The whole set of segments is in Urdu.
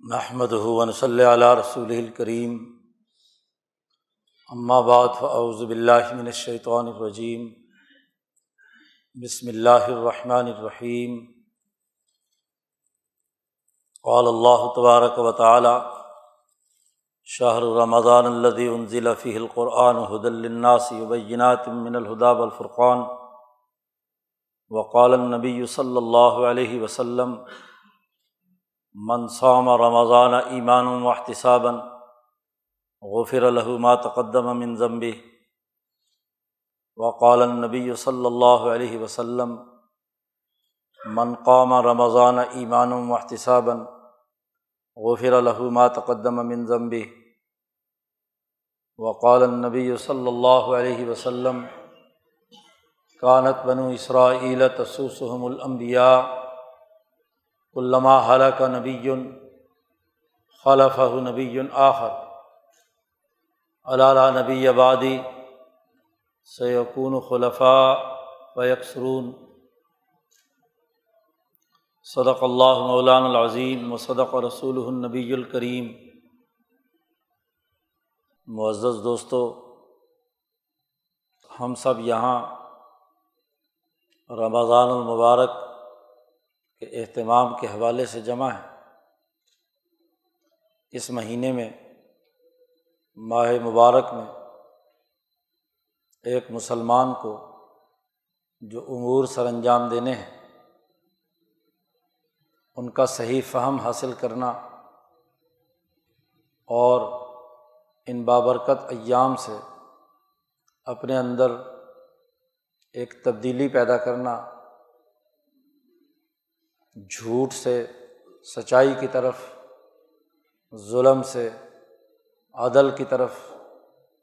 محمد ہُون صلی علیہ رسول الکریم اما بعد فاعوذ باللہ من الشیطان الرجیم بسم اللہ الرحمن الرحیم قال اللہ تبارک و تعالی شاہر رمضان الدی انزل فی القرآن حد الناس بینات من الہدا والفرقان. وقال النبی صلی اللہ علیہ وسلم منصام رمضان ایمان و احتسابً غفر الحما تقدم من ضمبی وقال النبی صلی اللہ علیہ وسلم من قام رمضان ایمان و احتسابً غفر الحما تقدم من ضمبی وقال النبی صلی اللہ علیہ وسلم کانت بنو اسرائیل تسوسحم الانبیاء علامہ حلق نبی خلف نبی آخر. علالہ نبی آبادی سیقون خلفاء و یکسرون صدق اللہ مولان العظیم و صدق رسول النبی الکریم معزز دوستو، ہم سب یہاں رمضان المبارک کے اہتمام کے حوالے سے جمع ہے۔ اس مہینے میں، ماہ مبارک میں، ایک مسلمان کو جو امور سر انجام دینے ہیں، ان کا صحیح فہم حاصل کرنا اور ان بابرکت ایام سے اپنے اندر ایک تبدیلی پیدا کرنا جھوٹ سے، سچائی کی طرف، ظلم سے، عدل کی طرف،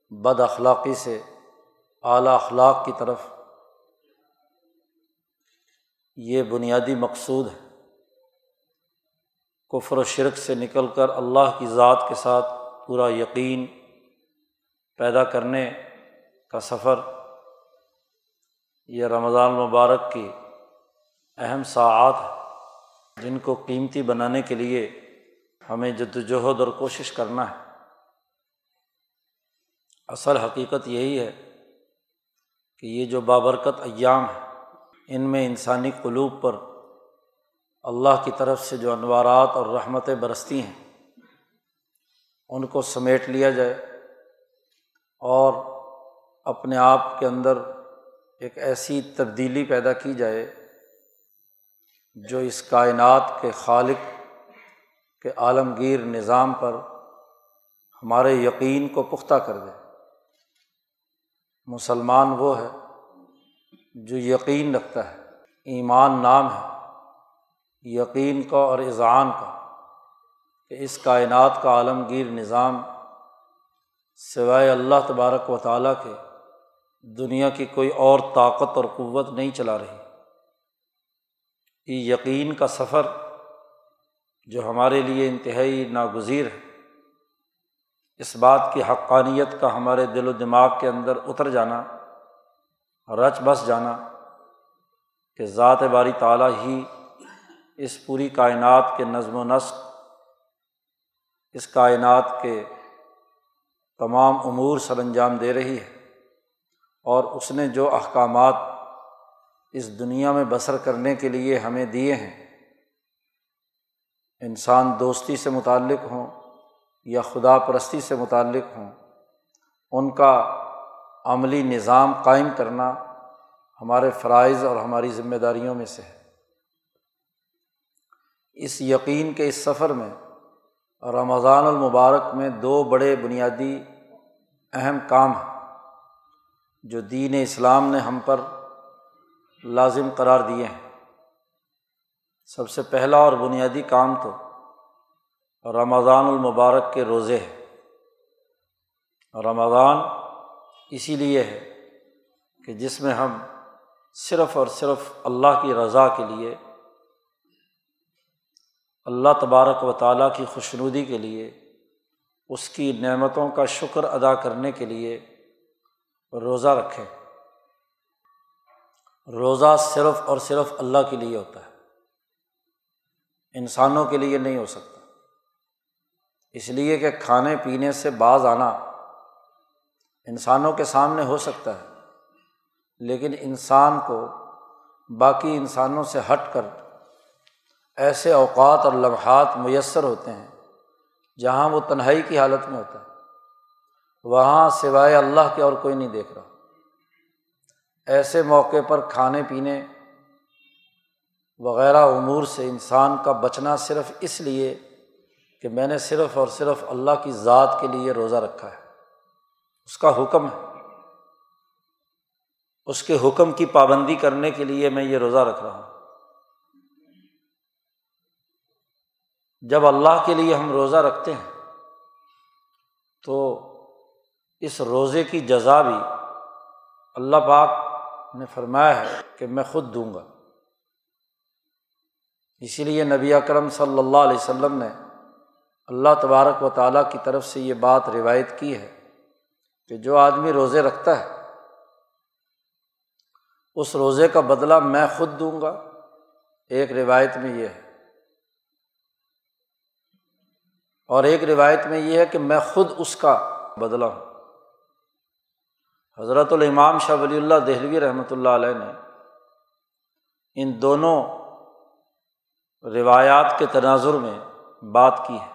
بد اخلاقی سے، اعلیٰ اخلاق کی طرف۔ یہ بنیادی مقصود ہے۔ کفر و شرک سے نکل کر اللہ کی ذات کے ساتھ پورا یقین پیدا کرنے کا سفر، یہ رمضان مبارک کی اہم ساعت ہے۔ جن کو قیمتی بنانے کے لیے ہمیں جد وجہد اور کوشش کرنا ہے۔ اصل حقیقت یہی ہے کہ یہ جو بابرکت ایام ہے ان میں انسانی قلوب پر اللہ کی طرف سے جو انوارات اور رحمتیں برستی ہیں، ان کو سمیٹ لیا جائے اور اپنے آپ کے اندر ایک ایسی تبدیلی پیدا کی جائے جو اس کائنات کے خالق کے عالمگیر نظام پر ہمارے یقین کو پختہ کر دے۔ مسلمان وہ ہے جو یقین رکھتا ہے، ایمان نام ہے، یقین کا اور اذعان کا کہ اس کائنات کا عالمگیر نظام سوائے اللہ تبارک و تعالیٰ کے دنیا کی کوئی اور طاقت اور قوت نہیں چلا رہی۔ یقین کا سفر جو ہمارے لیے انتہائی ناگزیر ہے۔ اس بات کی حقانیت کا ہمارے دل و دماغ کے اندر اتر جانا، رچ بس جانا کہ ذات باری تعالیٰ ہی اس پوری کائنات کے نظم و نسق، اس کائنات کے تمام امور سر انجام دے رہی ہے اور اس نے جو احکامات اس دنیا میں بسر کرنے کے لیے ہمیں دیے ہیں۔ انسان دوستی سے متعلق ہوں یا خدا پرستی سے متعلق ہوں، ان کا عملی نظام قائم کرنا ہمارے فرائض اور ہماری ذمہ داریوں میں سے ہے۔ اس یقین کے اس سفر میں رمضان المبارک میں دو بڑے بنیادی اہم کام ہیں جو دین اسلام نے ہم پر لازم قرار دیے ہیں۔ سب سے پہلا اور بنیادی کام تو رمضان المبارک کے روزے ہے رمضان اسی لیے ہے کہ جس میں ہم صرف اور صرف اللہ کی رضا کے لیے، اللہ تبارک و تعالیٰ کی خوشنودی کے لیے، اس کی نعمتوں کا شکر ادا کرنے کے لیے روزہ رکھیں۔ روزہ صرف اور صرف اللہ کے لیے ہوتا ہے۔ انسانوں کے لیے نہیں ہو سکتا۔ اس لیے کہ کھانے پینے سے باز آنا انسانوں کے سامنے ہو سکتا ہے، لیکن انسان کو باقی انسانوں سے ہٹ کر ایسے اوقات اور لمحات میسر ہوتے ہیں جہاں وہ تنہائی کی حالت میں ہوتا ہے۔ وہاں سوائے اللہ کے اور کوئی نہیں دیکھ رہا۔ ایسے موقع پر کھانے پینے وغیرہ امور سے انسان کا بچنا صرف اس لیے کہ میں نے صرف اور صرف اللہ کی ذات کے لیے روزہ رکھا ہے۔ اس کا حکم ہے۔ اس کے حکم کی پابندی کرنے کے لیے میں یہ روزہ رکھ رہا ہوں۔ جب اللہ کے لیے ہم روزہ رکھتے ہیں تو اس روزے کی جزا بھی اللہ پاک نے فرمایا ہے کہ میں خود دوں گا۔ اسی لیے نبی اکرم صلی اللہ علیہ وسلم نے اللہ تبارک و تعالیٰ کی طرف سے یہ بات روایت کی ہے کہ جو آدمی روزے رکھتا ہے، اس روزے کا بدلہ میں خود دوں گا۔ ایک روایت میں یہ ہے۔ اور ایک روایت میں یہ ہے کہ میں خود اس کا بدلا ہوں۔ حضرت الامام شاہ ولی اللہ دہلوی رحمۃ اللہ علیہ نے ان دونوں روایات کے تناظر میں بات کی ہے۔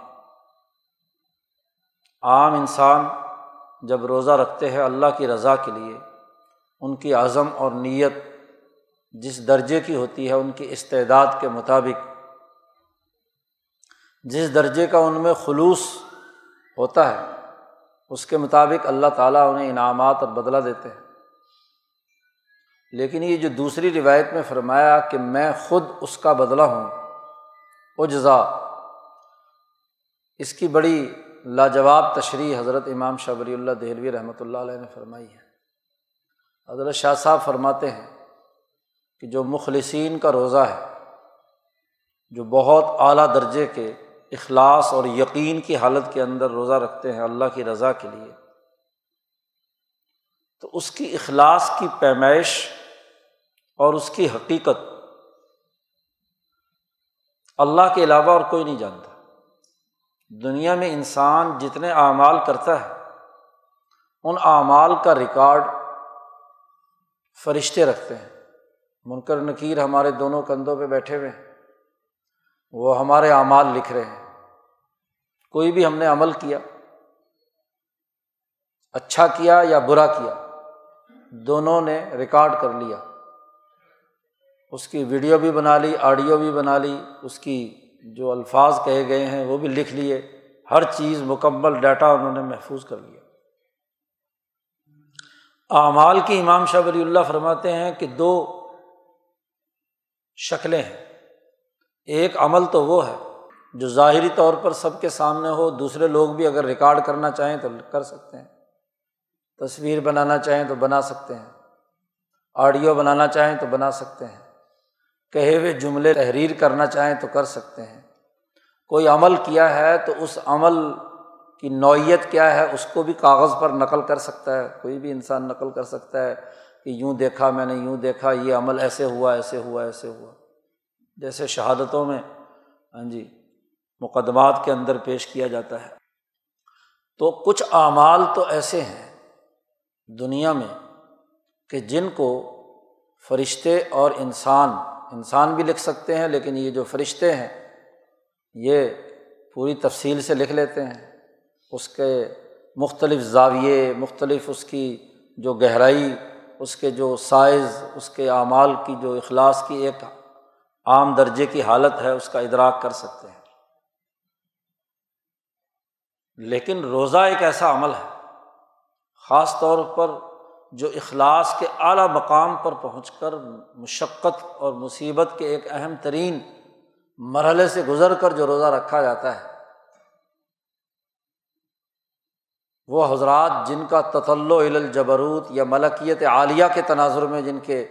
عام انسان جب روزہ رکھتے ہیں اللہ کی رضا کے لیے، ان کی عزم اور نیت جس درجے کی ہوتی ہے، ان کی استعداد کے مطابق، جس درجے کا ان میں خلوص ہوتا ہے اس کے مطابق اللہ تعالیٰ انہیں انعامات اور بدلا دیتے ہیں۔ لیکن یہ جو دوسری روایت میں فرمایا کہ میں خود اس کا بدلا ہوں اجزا اس کی بڑی لاجواب تشریح حضرت امام شاہ ولی اللہ دہلوی رحمۃ اللہ علیہ نے فرمائی ہے۔ حضرت شاہ صاحب فرماتے ہیں کہ جو مخلصین کا روزہ ہے، جو بہت اعلیٰ درجے کے اخلاص اور یقین کی حالت کے اندر روزہ رکھتے ہیں اللہ کی رضا کے لیے۔ تو اس کی اخلاص کی پیمائش اور اس کی حقیقت اللہ کے علاوہ اور کوئی نہیں جانتا۔ دنیا میں انسان جتنے اعمال کرتا ہے، ان اعمال کا ریکارڈ فرشتے رکھتے ہیں۔ منکر نکیر ہمارے دونوں کندھوں پہ بیٹھے ہوئے ہیں، وہ ہمارے اعمال لکھ رہے ہیں۔ کوئی بھی ہم نے عمل کیا اچھا کیا یا برا کیا، دونوں نے ریکارڈ کر لیا۔ اس کی ویڈیو بھی بنا لی، آڈیو بھی بنا لی، اس کی جو الفاظ کہے گئے ہیں وہ بھی لکھ لیے۔ ہر چیز مکمل ڈیٹا انہوں نے محفوظ کر لیا۔ اعمال کی امام شاہ ولی اللہ فرماتے ہیں کہ دو شکلیں ہیں۔ ایک عمل تو وہ ہے جو ظاہری طور پر سب کے سامنے ہو، دوسرے لوگ بھی اگر ریکارڈ کرنا چاہیں تو کر سکتے ہیں۔ تصویر بنانا چاہیں تو بنا سکتے ہیں۔ آڈیو بنانا چاہیں تو بنا سکتے ہیں۔ کہے ہوئے جملے تحریر کرنا چاہیں تو کر سکتے ہیں۔ کوئی عمل کیا ہے تو اس عمل کی نوعیت کیا ہے، اس کو بھی کاغذ پر نقل کر سکتا ہے۔ کوئی بھی انسان نقل کر سکتا ہے کہ یوں دیکھا میں نے، یوں دیکھا، یہ عمل ایسے ہوا ایسے ہوا ایسے ہوا۔ جیسے شہادتوں میں۔ ہاں جی۔ مقدمات کے اندر پیش کیا جاتا ہے۔ تو کچھ اعمال تو ایسے ہیں دنیا میں کہ جن کو فرشتے اور انسان انسان بھی لکھ سکتے ہیں لیکن یہ جو فرشتے ہیں، یہ پوری تفصیل سے لکھ لیتے ہیں۔ اس کے مختلف زاویے، مختلف اس کی جو گہرائی، اس کے جو سائز، اس کے اعمال کی جو اخلاص کی ایک عام درجے کی حالت ہے، اس کا ادراک کر سکتے ہیں۔ لیکن روزہ ایک ایسا عمل ہے، خاص طور پر جو اخلاص کے اعلیٰ مقام پر پہنچ کر مشقت اور مصیبت کے ایک اہم ترین مرحلے سے گزر کر جو روزہ رکھا جاتا ہے۔ وہ حضرات جن کا تطل الجبروت یا ملکیت عالیہ کے تناظر میں جن کے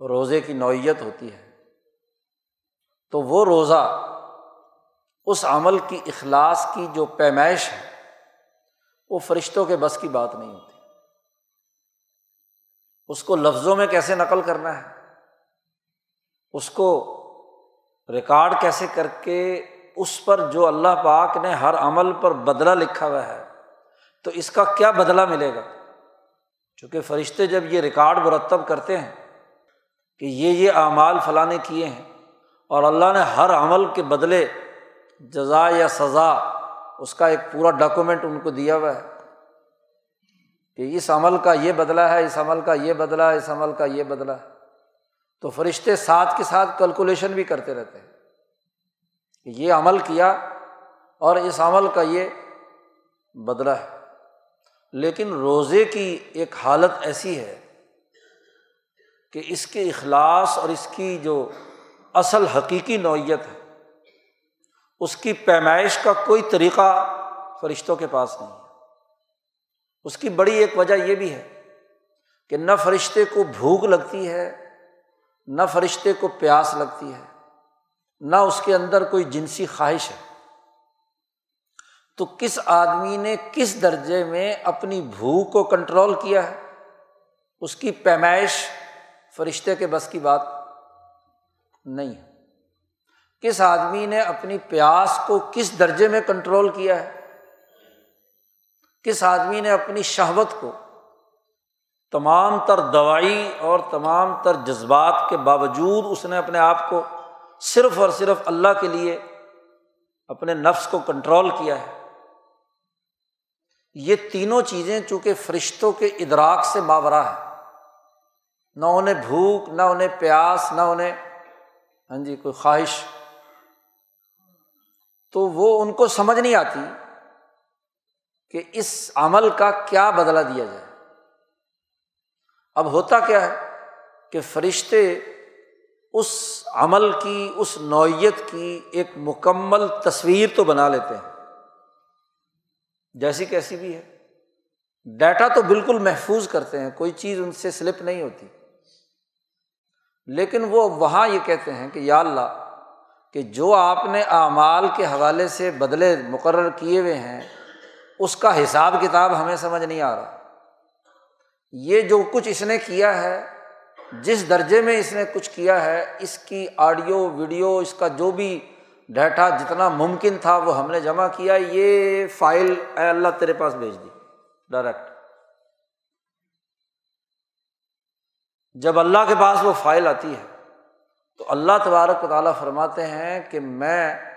روزے کی نوعیت ہوتی ہے، تو وہ روزہ اس عمل کی اخلاص کی جو پیمائش ہے، وہ فرشتوں کے بس کی بات نہیں ہوتی۔ اس کو لفظوں میں کیسے نقل کرنا ہے؟ اس کو ریکارڈ کیسے کر کے اس پر جو اللہ پاک نے ہر عمل پر بدلہ لکھا ہوا ہے، تو اس کا کیا بدلہ ملے گا؟ چونکہ فرشتے جب یہ ریکارڈ مرتب کرتے ہیں کہ یہ یہ اعمال فلاں کیے ہیں اور اللہ نے ہر عمل کے بدلے جزا یا سزا، اس کا ایک پورا ڈاکومنٹ ان کو دیا ہوا ہے کہ اس عمل کا یہ بدلا ہے، اس عمل کا یہ بدلا ہے، اس عمل کا یہ بدلا ہے۔ تو فرشتے ساتھ کے ساتھ کیلکولیشن بھی کرتے رہتے ہیں کہ یہ عمل کیا اور اس عمل کا یہ بدلا ہے۔ لیکن روزے کی ایک حالت ایسی ہے کہ اس کے اخلاص اور اس کی جو اصل حقیقی نوعیت ہے اس کی پیمائش کا کوئی طریقہ فرشتوں کے پاس نہیں ہے۔ اس کی بڑی ایک وجہ یہ بھی ہے کہ نہ فرشتے کو بھوک لگتی ہے، نہ فرشتے کو پیاس لگتی ہے، نہ اس کے اندر کوئی جنسی خواہش ہے۔ تو کس آدمی نے کس درجے میں اپنی بھوک کو کنٹرول کیا ہے؟ اس کی پیمائش فرشتے کے بس کی بات نہیں ہے۔ کس آدمی نے اپنی پیاس کو کس درجے میں کنٹرول کیا ہے؟ کس آدمی نے اپنی شہوت کو؟ تمام تر دوائی اور تمام تر جذبات کے باوجود اس نے اپنے آپ کو صرف اور صرف اللہ کے لیے اپنے نفس کو کنٹرول کیا ہے۔ یہ تینوں چیزیں چونکہ فرشتوں کے ادراک سے ماورا ہے نہ انہیں بھوک، نہ انہیں پیاس، نہ انہیں ہاں جی کوئی خواہش۔ تو وہ ان کو سمجھ نہیں آتی کہ اس عمل کا کیا بدلا دیا جائے۔ اب ہوتا کیا ہے کہ فرشتے اس عمل کی، اس نوعیت کی ایک مکمل تصویر تو بنا لیتے ہیں۔ جیسی کیسی بھی ہے۔ ڈیٹا تو بالکل محفوظ کرتے ہیں، کوئی چیز ان سے سلپ نہیں ہوتی۔ لیکن وہ وہاں یہ کہتے ہیں کہ یا اللہ کہ جو آپ نے اعمال کے حوالے سے بدلے مقرر کیے ہوئے ہیں، اس کا حساب کتاب ہمیں سمجھ نہیں آ رہا۔ یہ جو کچھ اس نے کیا ہے، جس درجے میں اس نے کچھ کیا ہے، اس کی آڈیو، ویڈیو، اس کا جو بھی ڈیٹا جتنا ممکن تھا، وہ ہم نے جمع کیا۔ یہ فائل اے اللہ تیرے پاس بھیج دی، ڈائریکٹ۔ جب اللہ کے پاس وہ فائل آتی ہے تو اللہ تبارک و تعالیٰ فرماتے ہیں کہ میں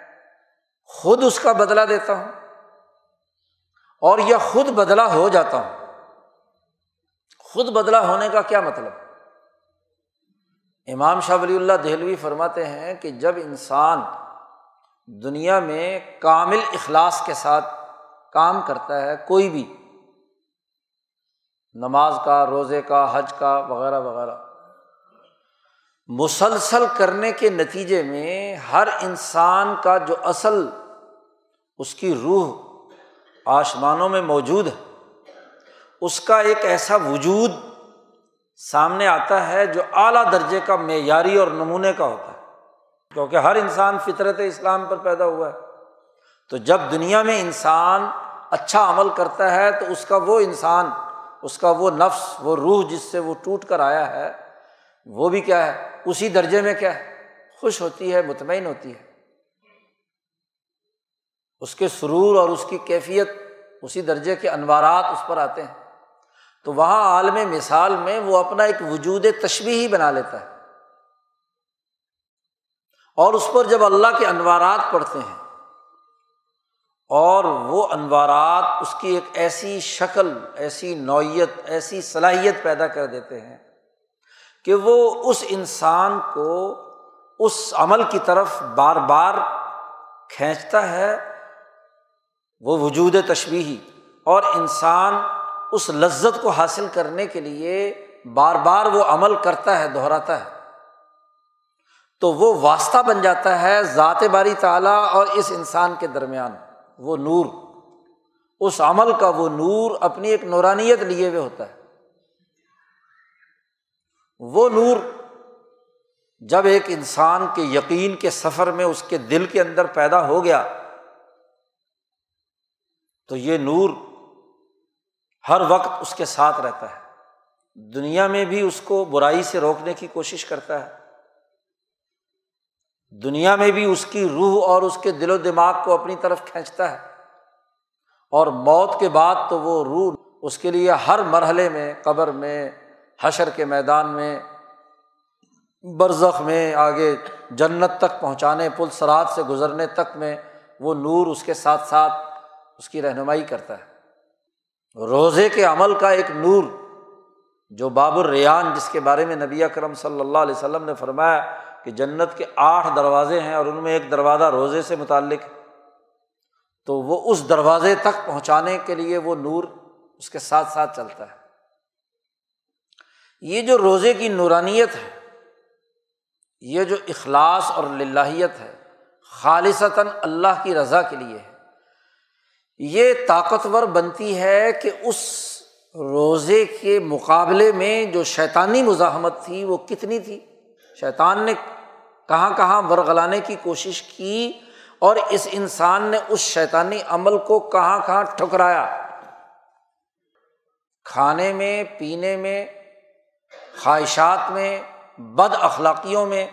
خود اس کا بدلا دیتا ہوں اور یہ خود بدلا ہو جاتا ہوں۔ خود بدلا ہونے کا کیا مطلب؟ امام شاہ ولی اللہ دہلوی فرماتے ہیں کہ جب انسان دنیا میں کامل اخلاص کے ساتھ کام کرتا ہے، کوئی بھی نماز کا، روزے کا، حج کا، وغیرہ وغیرہ مسلسل کرنے کے نتیجے میں ہر انسان کا جو اصل، اس کی روح آسمانوں میں موجود ہے، اس کا ایک ایسا وجود سامنے آتا ہے جو اعلیٰ درجے کا معیاری اور نمونے کا ہوتا ہے۔ کیونکہ ہر انسان فطرت اسلام پر پیدا ہوا ہے۔ تو جب دنیا میں انسان اچھا عمل کرتا ہے، تو اس کا وہ انسان، اس کا وہ نفس، وہ روح جس سے وہ ٹوٹ کر آیا ہے، وہ بھی کیا ہے؟ اسی درجے میں کیا ہے؟ خوش ہوتی ہے، مطمئن ہوتی ہے۔ اس کے سرور اور اس کی کیفیت اسی درجے کے انوارات اس پر آتے ہیں۔ تو وہاں عالم مثال میں وہ اپنا ایک وجود تشبی ہی بنا لیتا ہے۔ اور اس پر جب اللہ کے انوارات پڑھتے ہیں، اور وہ انوارات اس کی ایک ایسی شکل، ایسی نوعیت، ایسی صلاحیت پیدا کر دیتے ہیں کہ وہ اس انسان کو اس عمل کی طرف بار بار کھینچتا ہے، وہ وجود تشبیہی، اور انسان اس لذت کو حاصل کرنے کے لیے بار بار وہ عمل کرتا ہے، دہراتا ہے۔ تو وہ واسطہ بن جاتا ہے ذات باری تعالیٰ اور اس انسان کے درمیان، وہ نور۔ اس عمل کا وہ نور اپنی ایک نورانیت لیے ہوئے ہوتا ہے۔ وہ نور جب ایک انسان کے یقین کے سفر میں اس کے دل کے اندر پیدا ہو گیا، تو یہ نور ہر وقت اس کے ساتھ رہتا ہے۔ دنیا میں بھی اس کو برائی سے روکنے کی کوشش کرتا ہے۔ دنیا میں بھی اس کی روح اور اس کے دل و دماغ کو اپنی طرف کھینچتا ہے۔ اور موت کے بعد تو وہ روح اس کے لیے ہر مرحلے میں، قبر میں حشر کے میدان میں، برزخ میں آگے جنت تک پہنچانے، پل سرات سے گزرنے تک میں وہ نور اس کے ساتھ ساتھ اس کی رہنمائی کرتا ہے۔ روزے کے عمل کا ایک نور، جو باب الریان، جس کے بارے میں نبی اکرم صلی اللہ علیہ وسلم نے فرمایا کہ جنت کے آٹھ دروازے ہیں اور ان میں ایک دروازہ روزے سے متعلق ہے۔ تو وہ اس دروازے تک پہنچانے کے لیے وہ نور اس کے ساتھ ساتھ چلتا ہے۔ یہ جو روزے کی نورانیت ہے، یہ جو اخلاص اور للہیت ہے، خالصتاً اللہ کی رضا کے لیے ہے، یہ طاقتور بنتی ہے کہ اس روزے کے مقابلے میں جو شیطانی مزاحمت تھی وہ کتنی تھی۔ شیطان نے کہاں کہاں ورغلانے کی کوشش کی اور اس انسان نے اس شیطانی عمل کو کہاں کہاں ٹھکرایا۔ کھانے میں، پینے میں خواہشات میں، بد اخلاقیوں میں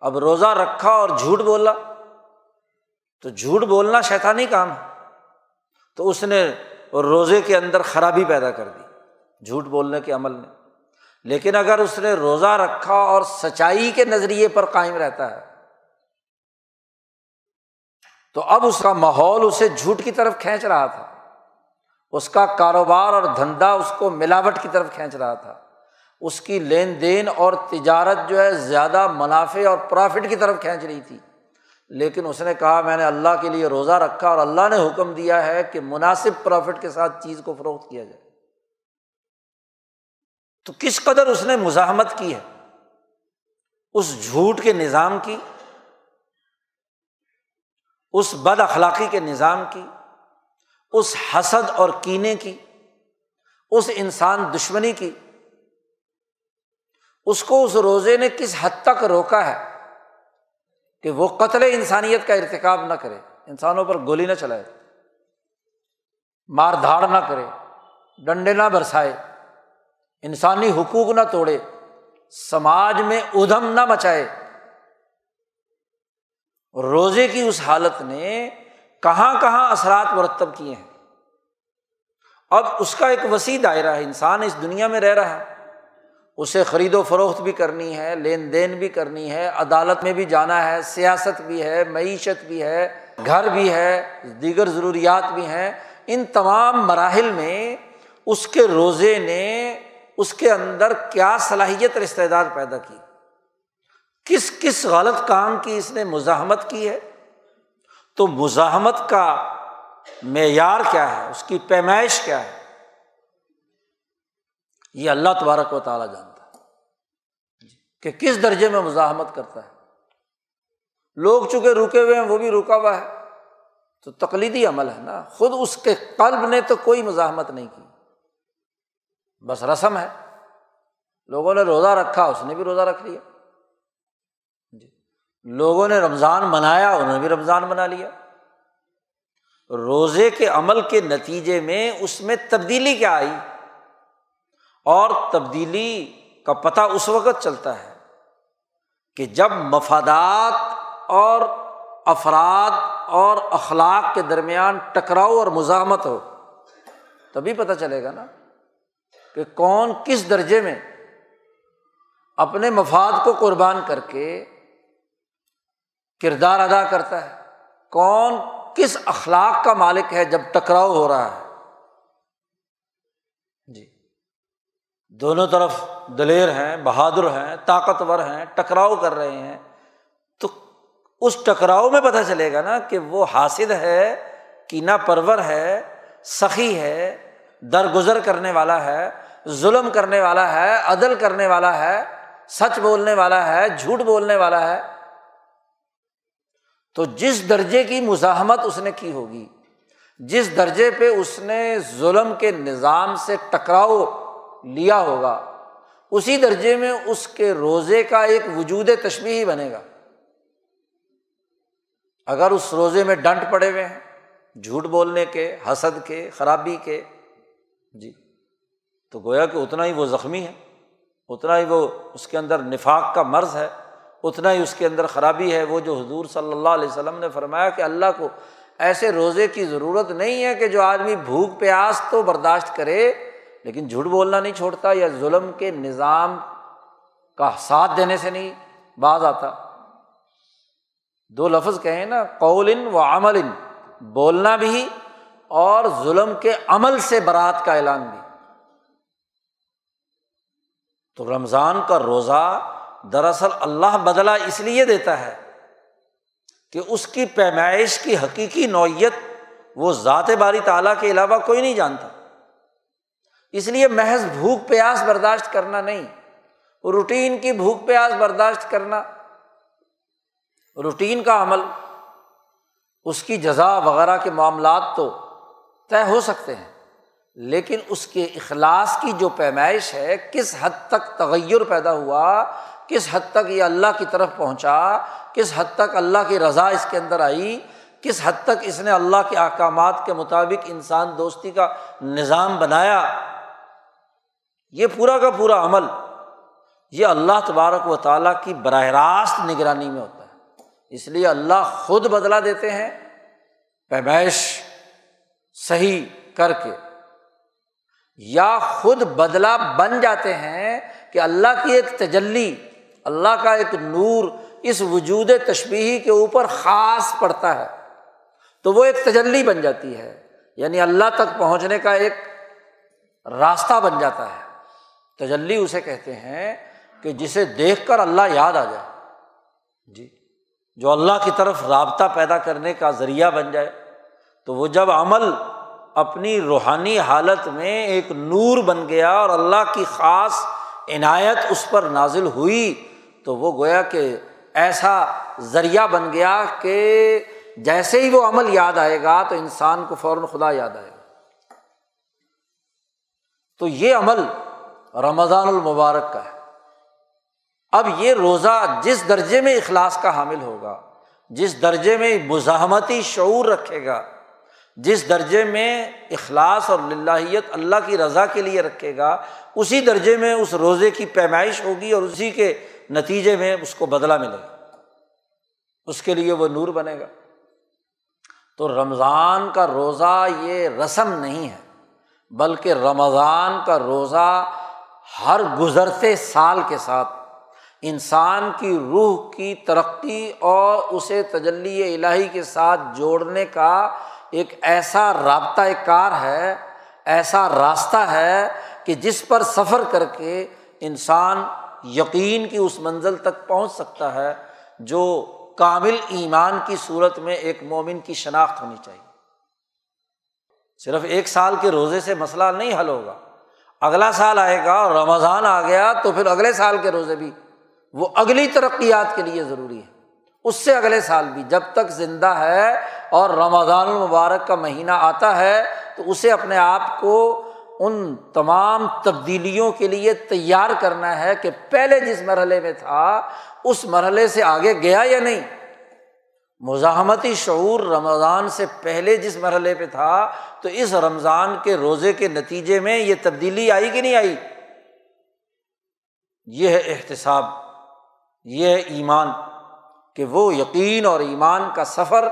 اب روزہ رکھا اور جھوٹ بولا، تو جھوٹ بولنا شیطانی کام ہے۔ تو اس نے روزے کے اندر خرابی پیدا کر دی، جھوٹ بولنے کے عمل میں۔ لیکن اگر اس نے روزہ رکھا اور سچائی کے نظریے پر قائم رہتا ہے، تو اب اس کا ماحول اسے جھوٹ کی طرف کھینچ رہا تھا۔ اس کا کاروبار اور دھندا اس کو ملاوٹ کی طرف کھینچ رہا تھا۔ اس کی لین دین اور تجارت جو ہے زیادہ منافع اور پرافٹ کی طرف کھینچ رہی تھی۔ لیکن اس نے کہا، میں نے اللہ کے لیے روزہ رکھا اور اللہ نے حکم دیا ہے کہ مناسب پروفٹ کے ساتھ چیز کو فروخت کیا جائے۔ تو کس قدر اس نے مزاحمت کی ہے؟ اس جھوٹ کے نظام کی، اس بد اخلاقی کے نظام کی، اس حسد اور کینے کی، اس انسان دشمنی کی۔ اس کو اس روزے نے کس حد تک روکا ہے کہ وہ قتل انسانیت کا ارتکاب نہ کرے؟ انسانوں پر گولی نہ چلائے، مار دھاڑ نہ کرے، ڈنڈے نہ برسائے، انسانی حقوق نہ توڑے، سماج میں ادھم نہ مچائے۔ روزے کی اس حالت نے کہاں کہاں اثرات مرتب کیے ہیں؟ اب اس کا ایک وسیع دائرہ ہے، انسان اس دنیا میں رہ رہا ہے۔ اسے خرید و فروخت بھی کرنی ہے، لین دین بھی کرنی ہے، عدالت میں بھی جانا ہے، سیاست بھی ہے، معیشت بھی ہے، گھر بھی ہے، دیگر ضروریات بھی ہیں۔ ان تمام مراحل میں اس کے روزے نے اس کے اندر کیا صلاحیت رشتے دار پیدا کی؟ کس کس غلط کام کی اس نے مزاحمت کی ہے؟ تو مزاحمت کا معیار کیا ہے؟ اس کی پیمائش کیا ہے؟ یہ اللہ تبارک و تعالیٰ جانتا کہ کس درجے میں مزاحمت کرتا ہے؟ لوگ چونکہ رکے ہوئے ہیں، وہ بھی رکا ہوا ہے۔ تو تقلیدی عمل ہے نا۔ خود اس کے قلب نے تو کوئی مزاحمت نہیں کی۔ بس رسم ہے۔ لوگوں نے روزہ رکھا، اس نے بھی روزہ رکھ لیا۔ جی۔ لوگوں نے رمضان منایا، انہوں نے بھی رمضان منا لیا۔ روزے کے عمل کے نتیجے میں اس میں تبدیلی کیا آئی۔ اور تبدیلی کا پتہ اس وقت چلتا ہے۔ کہ جب مفادات اور افراد اور اخلاق کے درمیان ٹکراؤ اور مزاحمت ہو، تبھی پتہ چلے گا نا کہ کون کس درجے میں اپنے مفاد کو قربان کر کے کردار ادا کرتا ہے، کون کس اخلاق کا مالک ہے جب ٹکراؤ ہو رہا ہے۔ دونوں طرف دلیر ہیں، بہادر ہیں، طاقتور ہیں، ٹکراؤ کر رہے ہیں۔ تو اس ٹکراؤ میں پتہ چلے گا نا کہ وہ حاصل ہے کینا پرور ہے، سخی ہے، درگزر کرنے والا ہے، ظلم کرنے والا ہے، عدل کرنے والا ہے، سچ بولنے والا ہے، جھوٹ بولنے والا ہے۔ تو جس درجے کی مزاحمت اس نے کی ہوگی، جس درجے پہ اس نے ظلم کے نظام سے ٹکراؤ لیا ہوگا۔ اسی درجے میں اس کے روزے کا ایک وجود تشبی ہی بنے گا۔ اگر اس روزے میں ڈنٹ پڑے ہوئے ہیں، جھوٹ بولنے کے، حسد کے، خرابی کے جی تو گویا کہ اتنا ہی وہ زخمی ہے، اتنا ہی وہ اس کے اندر نفاق کا مرض ہے، اتنا ہی اس کے اندر خرابی ہے۔ وہ جو حضور صلی اللہ علیہ وسلم نے فرمایا کہ اللہ کو ایسے روزے کی ضرورت نہیں ہے کہ جو آدمی بھوک، پیاس تو برداشت کرے لیکن جھوٹ بولنا نہیں چھوڑتا یا ظلم کے نظام کا ساتھ دینے سے نہیں باز آتا۔ دو لفظ کہیں نا قول ان و عمل ان بولنا بھی اور ظلم کے عمل سے برات کا اعلان بھی۔ تو رمضان کا روزہ دراصل اللہ بدلا اس لیے دیتا ہے کہ اس کی پیمائش کی حقیقی نوعیت وہ ذات باری تعالیٰ کے علاوہ کوئی نہیں جانتا۔ اس لیے محض بھوک پیاس برداشت کرنا نہیں، روٹین کی بھوک پیاس برداشت کرنا۔ روٹین کا عمل، اس کی جزا وغیرہ کے معاملات تو طے ہو سکتے ہیں، لیکن اس کے اخلاص کی جو پیمائش ہے، کس حد تک تغیر پیدا ہوا، کس حد تک یہ اللہ کی طرف پہنچا، کس حد تک اللہ کی رضا اس کے اندر آئی، کس حد تک اس نے اللہ کے احکامات کے مطابق انسان دوستی کا نظام بنایا۔ یہ پورا کا پورا عمل یہ اللہ تبارک و تعالیٰ کی براہ راست نگرانی میں ہوتا ہے۔ اس لیے اللہ خود بدلا دیتے ہیں پیمائش صحیح کر کے۔ یا خود بدلا بن جاتے ہیں کہ اللہ کی ایک تجلی، اللہ کا ایک نور اس وجود تشبیہی کے اوپر خاص پڑتا ہے۔ تو وہ ایک تجلی بن جاتی ہے یعنی اللہ تک پہنچنے کا ایک راستہ بن جاتا ہے۔ تجلی اسے کہتے ہیں کہ جسے دیکھ کر اللہ یاد آ جائے۔ جی جو اللہ کی طرف رابطہ پیدا کرنے کا ذریعہ بن جائے، تو وہ جب عمل اپنی روحانی حالت میں ایک نور بن گیا اور اللہ کی خاص عنایت اس پر نازل ہوئی، تو وہ گویا کہ ایسا ذریعہ بن گیا کہ جیسے ہی وہ عمل یاد آئے گا تو انسان کو فوراً خدا یاد آئے گا۔ تو یہ عمل رمضان المبارک کا ہے۔ اب یہ روزہ جس درجے میں اخلاص کا حامل ہوگا، جس درجے میں مزاحمتی شعور رکھے گا، جس درجے میں اخلاص اور للہیت اللہ کی رضا کے لیے رکھے گا، اسی درجے میں اس روزے کی پیمائش ہوگی اور اسی کے نتیجے میں اس کو بدلا ملے گا۔ اس کے لیے وہ نور بنے گا۔ تو رمضان کا روزہ یہ رسم نہیں ہے، بلکہ رمضان کا روزہ ہر گزرتے سال کے ساتھ انسان کی روح کی ترقی اور اسے تجلی الہی کے ساتھ جوڑنے کا ایک ایسا رابطہ کار ہے، ایسا راستہ ہے کہ جس پر سفر کر کے انسان یقین کی اس منزل تک پہنچ سکتا ہے جو کامل ایمان کی صورت میں ایک مومن کی شناخت ہونی چاہیے۔ صرف ایک سال کے روزے سے مسئلہ نہیں حل ہوگا۔ اگلا سال آئے گا اور رمضان آ گیا تو پھر اگلے سال کے روزے بھی۔ وہ اگلی ترقیات کے لیے ضروری ہے۔ اس سے اگلے سال بھی۔ جب تک زندہ ہے اور رمضان المبارک کا مہینہ آتا ہے تو اسے اپنے آپ کو ان تمام تبدیلیوں کے لیے تیار کرنا ہے کہ پہلے جس مرحلے میں تھا، اس مرحلے سے آگے گیا یا نہیں۔ مزاحمتی شعور رمضان سے پہلے جس مرحلے پہ تھا، تو اس رمضان کے روزے کے نتیجے میں یہ تبدیلی آئی کہ نہیں آئی؟ یہ ہے احتساب، یہ ہے ایمان، کہ وہ یقین اور ایمان کا سفر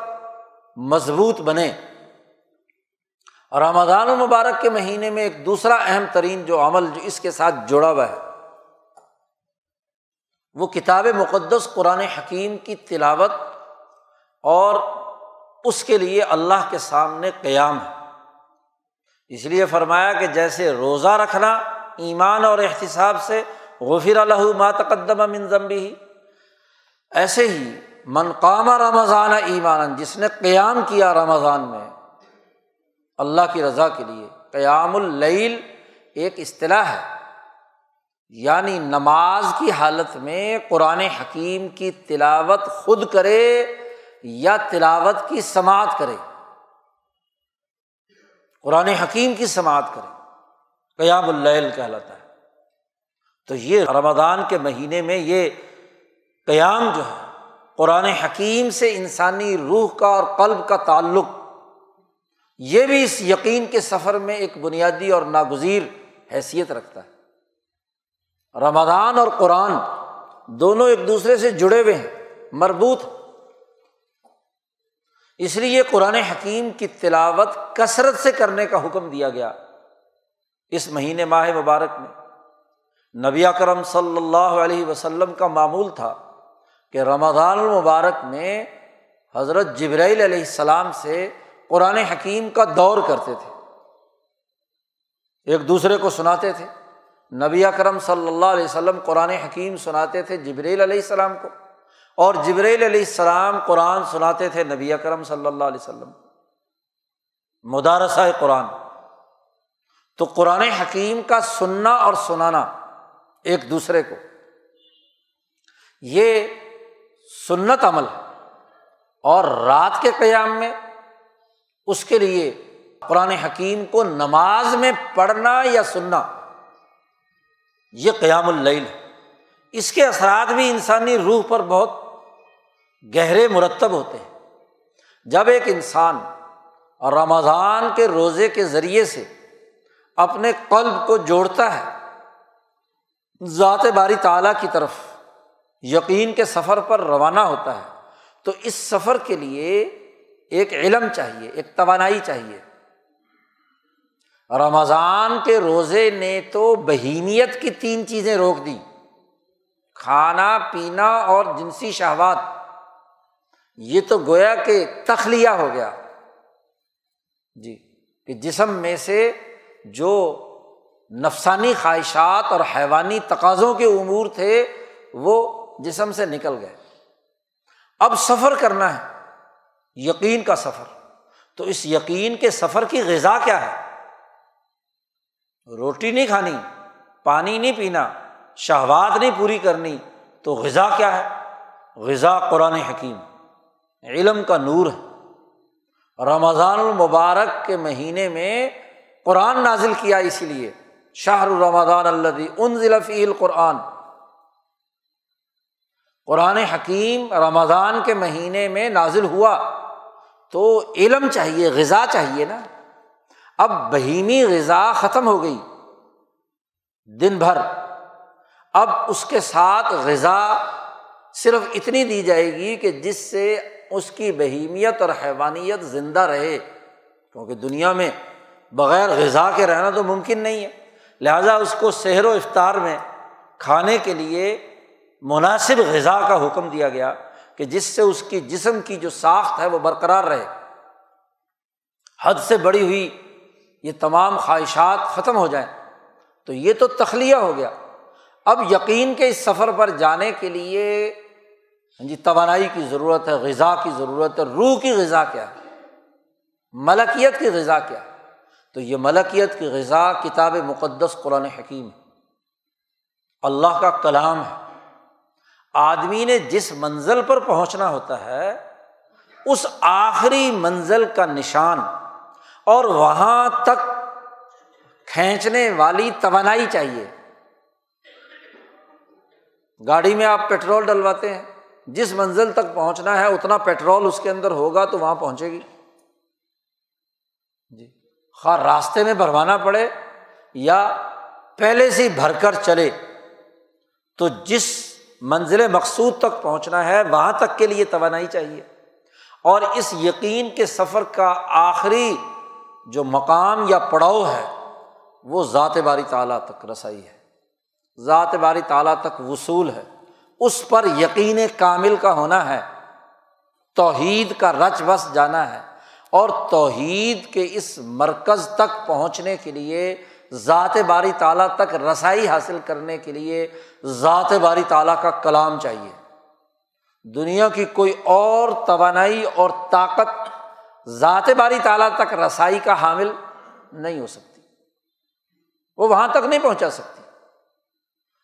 مضبوط بنے۔ رمضان المبارک کے مہینے میں ایک دوسرا اہم ترین جو عمل جو اس کے ساتھ جڑا ہوا ہے، وہ کتاب مقدس قرآن حکیم کی تلاوت اور اس کے لیے اللہ کے سامنے قیام ہے۔ اس لیے فرمایا کہ جیسے روزہ رکھنا ایمان اور احتساب سے، غفر الح تقدم من ضمبی ایسے ہی منقامہ رمضان ایمان جس نے قیام کیا رمضان میں، اللہ کی رضا کے لیے قیام اللیل ایک اصطلاح ہے۔ یعنی نماز کی حالت میں قرآن حکیم کی تلاوت خود کرے یا تلاوت کی سماعت کرے۔ قرآن حکیم کی سماعت کرے۔ قیام اللیل کہلاتا ہے۔ تو یہ رمضان کے مہینے میں یہ قیام جو ہے، قرآن حکیم سے انسانی روح کا اور قلب کا تعلق، یہ بھی اس یقین کے سفر میں ایک بنیادی اور ناگزیر حیثیت رکھتا ہے۔ رمضان اور قرآن دونوں ایک دوسرے سے جڑے ہوئے ہیں، مربوط اس لیے قرآن حکیم کی تلاوت کثرت سے کرنے کا حکم دیا گیا۔ اس مہینے ماہ مبارک میں نبی کرم صلی اللہ علیہ وسلم کا معمول تھا کہ رمضان المبارک میں حضرت جبرائیل علیہ السلام سے قرآن حکیم کا دور کرتے تھے۔ ایک دوسرے کو سناتے تھے۔ نبی کرم صلی اللہ علیہ وسلم قرآن حکیم سناتے تھے جبریل علیہ السلام کو۔ اور جبریل علیہ السلام قرآن سناتے تھے نبی اکرم صلی اللہ علیہ وسلم۔ مدارسہ قرآن۔ تو قرآن حکیم کا سننا اور سنانا ایک دوسرے کو۔ یہ سنت عمل ہے۔ اور رات کے قیام میں اس کے لیے قرآن حکیم کو نماز میں پڑھنا یا سننا، یہ قیام اللیل ہے۔ اس کے اثرات بھی انسانی روح پر بہت گہرے مرتب ہوتے ہیں۔ جب ایک انسان رمضان کے روزے کے ذریعے سے اپنے قلب کو جوڑتا ہے، ذات باری تعالیٰ کی طرف یقین کے سفر پر روانہ ہوتا ہے، تو اس سفر کے لیے ایک علم چاہیے، ایک توانائی چاہیے۔ رمضان کے روزے نے تو بہیمیت کی تین چیزیں روک دی کھانا، پینا اور جنسی شہوات۔ یہ تو گویا کہ تخلیہ ہو گیا۔ جی کہ جسم میں سے جو نفسانی خواہشات اور حیوانی تقاضوں کے امور تھے، وہ جسم سے نکل گئے۔ اب سفر کرنا ہے، یقین کا سفر۔ تو اس یقین کے سفر کی غذا کیا ہے؟ روٹی نہیں کھانی، پانی نہیں پینا۔ شہوات نہیں پوری کرنی تو غذا کیا ہے؟ غذا قرآن حکیم۔ علم کا نور ہے۔ رمضان المبارک کے مہینے میں قرآن نازل کیا اسی لیے۔ شاہ رمضان اللہ ان ضلفی القرآن۔ قرآن حکیم رمضان کے مہینے میں نازل ہوا۔ تو علم چاہیے، غذا چاہیے نا۔ اب بہیمی غذا ختم ہو گئی۔ دن بھر اب اس کے ساتھ غذا صرف اتنی دی جائے گی کہ جس سے اس کی بہیمیت اور حیوانیت زندہ رہے، کیونکہ دنیا میں بغیر غذا کے رہنا تو ممکن نہیں ہے۔ لہٰذا اس کو سحر و افطار میں کھانے کے لیے مناسب غذا کا حکم دیا گیا کہ جس سے اس کی جسم کی جو ساخت ہے وہ برقرار رہے۔ حد سے بڑی ہوئی یہ تمام خواہشات ختم ہو جائیں۔ تو یہ تو تخلیہ ہو گیا۔ اب یقین کے اس سفر پر جانے کے لیے ہاں جی توانائی کی ضرورت ہے، غذا کی ضرورت ہے، روح کی غذا کیا ہے؟ ملکیت کی غذا کیا ہے؟ تو یہ ملکیت کی غذا کتاب مقدس قرآن حکیم ہے۔ اللہ کا کلام ہے۔ آدمی نے جس منزل پر پہنچنا ہوتا ہے، اس آخری منزل کا نشان اور وہاں تک کھینچنے والی توانائی چاہیے۔ گاڑی میں آپ پیٹرول ڈلواتے ہیں۔ جس منزل تک پہنچنا ہے، اتنا پیٹرول اس کے اندر ہوگا تو وہاں پہنچے گی۔ جی۔ خواہ راستے میں بھروانا پڑے یا پہلے سے ہی بھر کر چلے، تو جس منزل مقصود تک پہنچنا ہے، وہاں تک کے لیے توانائی چاہیے۔ اور اس یقین کے سفر کا آخری جو مقام یا پڑاؤ ہے، وہ ذات باری تعالیٰ تک رسائی ہے۔ ذات باری تعالیٰ تک وصول ہے۔ اس پر یقین کامل کا ہونا ہے۔ توحید کا رچ بس جانا ہے۔ اور توحید کے اس مرکز تک پہنچنے کے لیے، ذات باری تعالیٰ تک رسائی حاصل کرنے کے لیے ذات باری تعالیٰ کا کلام چاہیے۔ دنیا کی کوئی اور توانائی اور طاقت ذات باری تعالیٰ تک رسائی کا حامل نہیں ہو سکتی۔ وہ وہاں تک نہیں پہنچا سکتی۔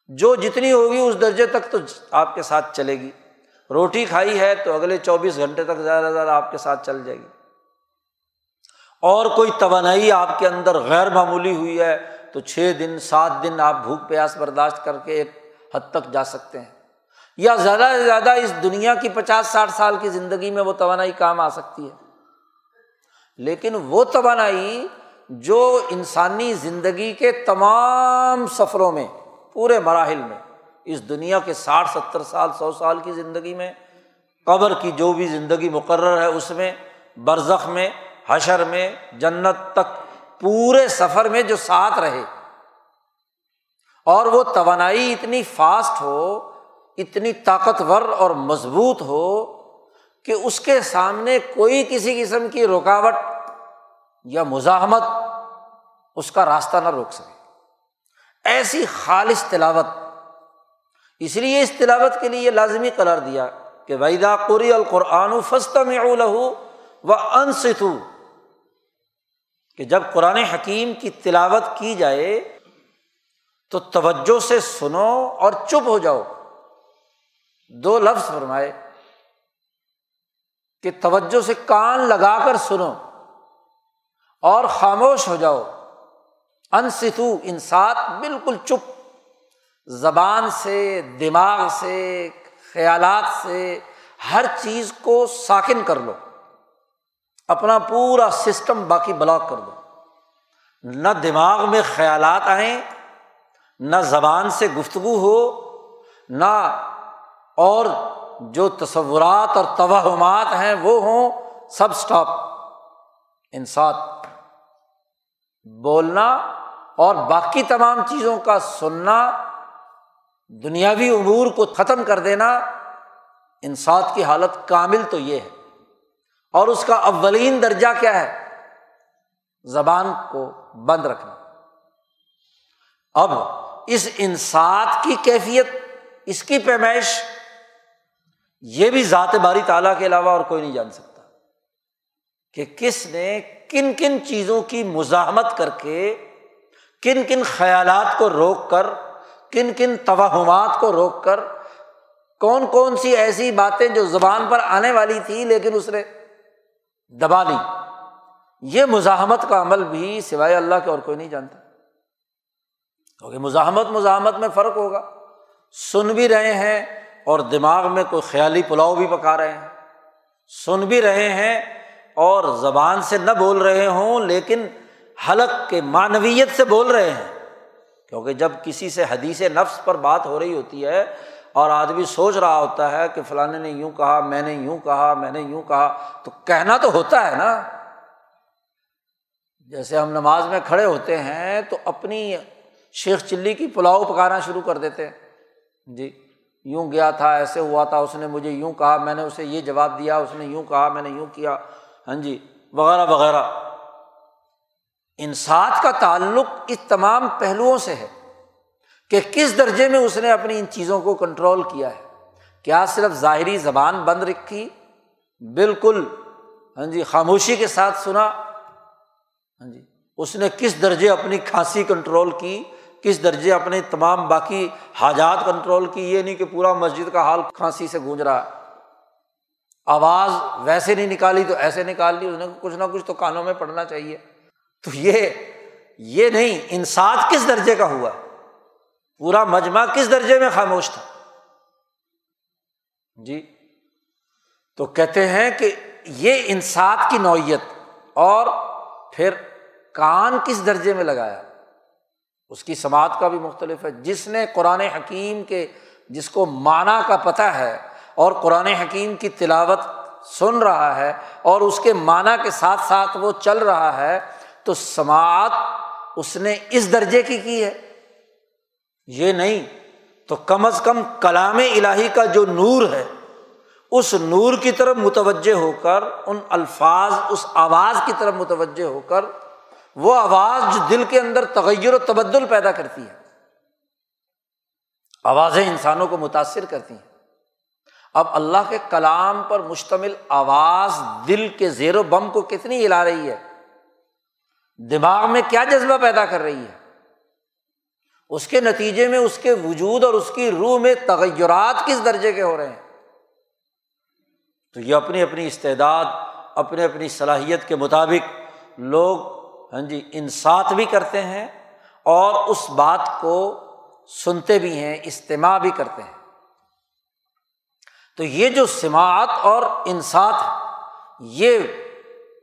جو جتنی ہوگی اس درجے تک تو آپ کے ساتھ چلے گی۔ روٹی کھائی ہے تو اگلے چوبیس گھنٹے تک زیادہ سے زیادہ آپ کے ساتھ چل جائے گی۔ اور کوئی توانائی آپ کے اندر غیر معمولی ہوئی ہے تو چھ دن، سات دن آپ بھوک پیاس برداشت کر کے ایک حد تک جا سکتے ہیں۔ یا زیادہ سے زیادہ اس دنیا کی پچاس، ساٹھ سال کی زندگی میں وہ توانائی کام آ سکتی ہے۔ لیکن وہ توانائی جو انسانی زندگی کے تمام سفروں میں پورے مراحل میں، اس دنیا کے ساٹھ، ستر سال، سو سال کی زندگی میں، قبر کی جو بھی زندگی مقرر ہے، اس میں، برزخ میں، حشر میں، جنت تک، پورے سفر میں جو ساتھ رہے۔ اور وہ توانائی اتنی فاسٹ ہو، اتنی طاقتور اور مضبوط ہو کہ اس کے سامنے کوئی کسی قسم کی رکاوٹ یا مزاحمت اس کا راستہ نہ روک سکے۔ ایسی خالص تلاوت۔ اس لیے اس تلاوت کے لیے یہ لازمی قرار دیا کہ ویدا قری القرآن فسط میں لہو و انستو کہ جب قرآن حکیم کی تلاوت کی جائے تو توجہ سے سنو اور چپ ہو جاؤ۔ دو لفظ فرمائے کہ توجہ سے کان لگا کر سنو اور خاموش ہو جاؤ۔ انستو انسات بالکل چپ۔ زبان سے، دماغ سے، خیالات سے ہر چیز کو ساکن کر لو۔ اپنا پورا سسٹم باقی بلاک کر دو۔ نہ دماغ میں خیالات آئیں، نہ زبان سے گفتگو ہو، نہ اور جو تصورات اور توہمات ہیں وہ ہوں، سب اسٹاپ انسات بولنا اور باقی تمام چیزوں کا سننا، دنیاوی امور کو ختم کر دینا انسات کی حالت کامل تو یہ ہے۔ اور اس کا اولین درجہ کیا ہے؟ زبان کو بند رکھنا۔ اب اس انسات کی کیفیت، اس کی پیمائش یہ بھی ذات باری تعالیٰ کے علاوہ اور کوئی نہیں جان سکتا کہ کس نے کن کن چیزوں کی مزاحمت کر کے، کن کن خیالات کو روک کر، کن کن توہمات کو روک کر، کون کون سی ایسی باتیں جو زبان پر آنے والی تھی لیکن اس نے دبا لی یہ مزاحمت کا عمل بھی سوائے اللہ کے اور کوئی نہیں جانتا۔ کیونکہ مزاحمت مزاحمت میں فرق ہوگا۔ سن بھی رہے ہیں اور دماغ میں کوئی خیالی پلاؤ بھی پکا رہے ہیں۔ سن بھی رہے ہیں اور زبان سے نہ بول رہے ہوں، لیکن حلق کے معنویت سے بول رہے ہیں۔ کیونکہ جب کسی سے حدیث نفس پر بات ہو رہی ہوتی ہے اور آدمی سوچ رہا ہوتا ہے کہ فلاں نے یوں کہا، میں نے یوں کہا، میں نے یوں کہا، تو کہنا تو ہوتا ہے نا۔ جیسے ہم نماز میں کھڑے ہوتے ہیں تو اپنی شیخ چلی کی پلاؤ پکانا شروع کر دیتے ہیں۔ جی یوں گیا تھا، ایسے ہوا تھا، اس نے مجھے یوں کہا، میں نے اسے یہ جواب دیا، اس نے یوں کہا، میں نے یوں کیا۔ ہاں جی وغیرہ وغیرہ۔ انسات کا تعلق اس تمام پہلوؤں سے ہے کہ کس درجے میں اس نے اپنی ان چیزوں کو کنٹرول کیا ہے۔ کیا صرف ظاہری زبان بند رکھی؟ بالکل۔ ہاں جی خاموشی کے ساتھ سنا۔ ہاں جی اس نے کس درجے اپنی کھانسی کنٹرول کی؟ کس درجے اپنے تمام باقی حاجات کنٹرول کی؟ یہ نہیں کہ پورا مسجد کا حال کھانسی سے گونج رہا ہے۔ آواز ویسے نہیں نکالی تو ایسے نکال لی، اس نے کچھ نہ کچھ تو کانوں میں پڑنا چاہیے۔ تو یہ یہ نہیں انسات کس درجے کا ہوا؟ پورا مجمع کس درجے میں خاموش تھا؟ جی تو کہتے ہیں کہ یہ انسات کی نوعیت اور پھر کان کس درجے میں لگایا؟ اس کی سماعت کا بھی مختلف ہے۔ جس نے قرآن حکیم کے، جس کو معنی کا پتہ ہے اور قرآن حکیم کی تلاوت سن رہا ہے اور اس کے معنی کے ساتھ ساتھ وہ چل رہا ہے، تو سماعت اس نے اس درجے کی کی ہے۔ یہ نہیں، تو کم از کم کلام الہی کا جو نور ہے، اس نور کی طرف متوجہ ہو کر، ان الفاظ، اس آواز کی طرف متوجہ ہو کر، وہ آواز جو دل کے اندر تغیر و تبدل پیدا کرتی ہے۔ آوازیں انسانوں کو متاثر کرتی ہیں۔ اب اللہ کے کلام پر مشتمل آواز دل کے زیر و بم کو کتنی ہلا رہی ہے؟ دماغ میں کیا جذبہ پیدا کر رہی ہے؟ اس کے نتیجے میں اس کے وجود اور اس کی روح میں تغیرات کس درجے کے ہو رہے ہیں؟ تو یہ اپنی اپنی استعداد اپنے اپنی صلاحیت کے مطابق لوگ ہاں جی انصاف بھی کرتے ہیں اور اس بات کو سنتے بھی ہیں، استماع بھی کرتے ہیں۔ تو یہ جو سماعت اور انصاف یہ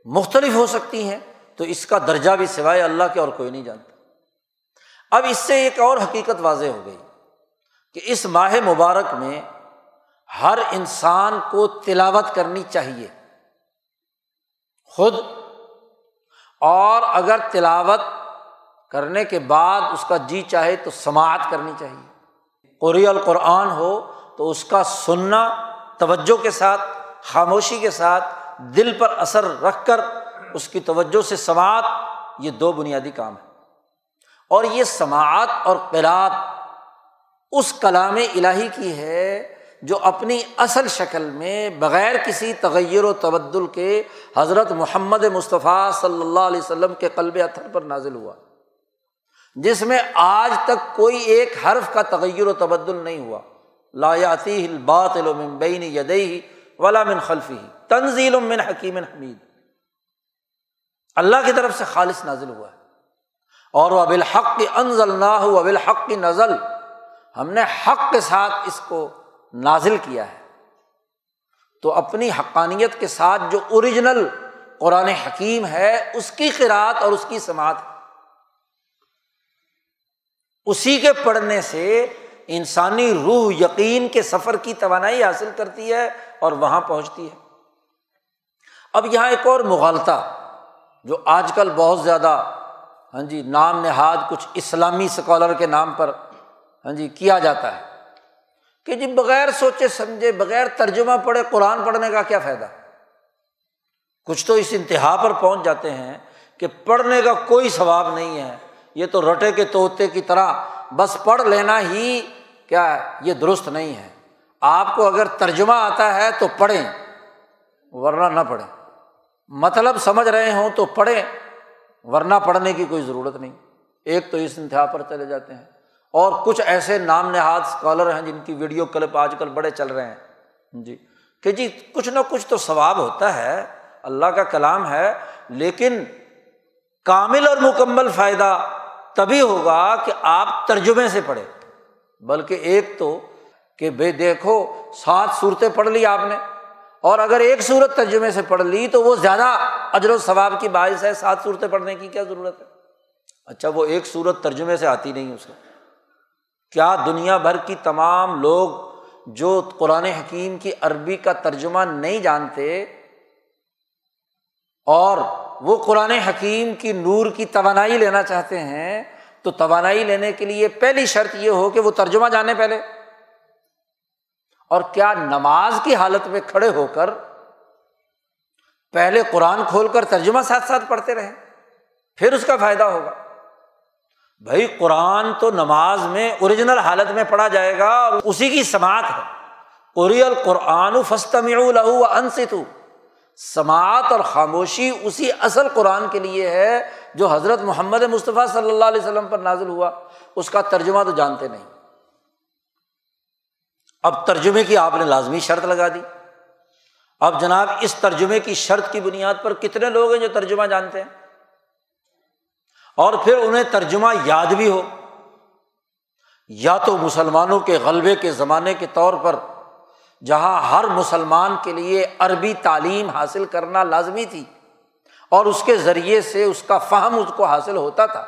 مختلف ہو سکتی ہیں، تو اس کا درجہ بھی سوائے اللہ کے اور کوئی نہیں جانتا۔ اب اس سے ایک اور حقیقت واضح ہو گئی کہ اس ماہ مبارک میں ہر انسان کو تلاوت کرنی چاہیے۔ خود، اور اگر تلاوت کرنے کے بعد اس کا جی چاہے تو سماعت کرنی چاہیے۔ قری القرآن ہو تو اس کا سننا توجہ کے ساتھ، خاموشی کے ساتھ، دل پر اثر رکھ کر اس کی توجہ سے سماعت، یہ دو بنیادی کام ہے اور یہ سماعت اور قرآت اس کلام الہی کی ہے جو اپنی اصل شکل میں بغیر کسی تغیر و تبدل کے حضرت محمد مصطفیٰ صلی اللہ علیہ وسلم کے قلب اتھر پر نازل ہوا۔ جس میں آج تک کوئی ایک حرف کا تغیر و تبدل نہیں ہوا۔ لایاتی الباط علم بین یدئی ولا من خلفی تنزیل من حکیم حمید۔ اللہ کی طرف سے خالص نازل ہوا ہے۔ اور وہ بالحق انزل نہ ہو بالحق نزل۔ ہم نے حق کے ساتھ اس کو نازل کیا ہے۔ تو اپنی حقانیت کے ساتھ جو اوریجنل قرآن حکیم ہے، اس کی قرآت اور اس کی سماعت۔ اسی کے پڑھنے سے انسانی روح یقین کے سفر کی توانائی حاصل کرتی ہے اور وہاں پہنچتی ہے۔ اب یہاں ایک اور مغالطہ جو آج کل بہت زیادہ ہاں جی نام نہاد کچھ اسلامی اسکالر کے نام پر ہاں جی کیا جاتا ہے کہ جی بغیر سوچے، سمجھے، بغیر ترجمہ پڑھے، قرآن پڑھنے کا کیا فائدہ؟ کچھ تو اس انتہا پر پہنچ جاتے ہیں کہ پڑھنے کا کوئی ثواب نہیں ہے۔ یہ تو رٹے کے طوطے کی طرح بس پڑھ لینا ہی کیا ہے؟ یہ درست نہیں ہے۔ آپ کو اگر ترجمہ آتا ہے تو پڑھیں، ورنہ نہ پڑھیں۔ مطلب سمجھ رہے ہوں تو پڑھیں، ورنہ پڑھنے کی کوئی ضرورت نہیں۔ ایک تو اس انتہا پر چلے جاتے ہیں۔ اور کچھ ایسے نام نہاد اسکالر ہیں جن کی ویڈیو کلپ آج کل بڑے چل رہے ہیں۔ جی کہ جی کچھ نہ کچھ تو ثواب ہوتا ہے۔ اللہ کا کلام ہے، لیکن کامل اور مکمل فائدہ تبھی ہوگا کہ آپ ترجمے سے پڑھیں۔ بلکہ ایک تو کہ بھائی دیکھو، سات صورتیں پڑھ لی آپ نے۔ اور اگر ایک صورت ترجمے سے پڑھ لی تو وہ زیادہ اجر و ثواب کی باعث ہے سات صورتیں پڑھنے کی، کیا ضرورت ہے؟ اچھا وہ ایک صورت ترجمے سے آتی نہیں اس کو کیا دنیا بھر کی تمام لوگ جو قرآن حکیم کی عربی کا ترجمہ نہیں جانتے اور وہ قرآن حکیم کی نور کی توانائی لینا چاہتے ہیں، تو توانائی لینے کے لیے پہلی شرط یہ ہو کہ وہ ترجمہ جانے پہلے۔ اور کیا نماز کی حالت میں کھڑے ہو کر پہلے قرآن کھول کر ترجمہ ساتھ ساتھ پڑھتے رہے پھر اس کا فائدہ ہوگا۔ بھائی، قرآن تو نماز میں اوریجنل حالت میں پڑھا جائے گا اور اسی کی سماعت ہے۔ قری القرآن فستم لہو انست سماعت اور خاموشی اسی اصل قرآن کے لیے ہے جو حضرت محمد مصطفیٰ صلی اللہ علیہ وسلم پر نازل ہوا، اس کا ترجمہ تو جانتے نہیں۔ اب ترجمے کی آپ نے لازمی شرط لگا دی۔ اب جناب، اس ترجمے کی شرط کی بنیاد پر کتنے لوگ ہیں جو ترجمہ جانتے ہیں؟ اور پھر انہیں ترجمہ یاد بھی ہو۔ یا تو مسلمانوں کے غلبے کے زمانے کے طور پر جہاں ہر مسلمان کے لیے عربی تعلیم حاصل کرنا لازمی تھی اور اس کے ذریعے سے اس کا فہم اس کو حاصل ہوتا تھا۔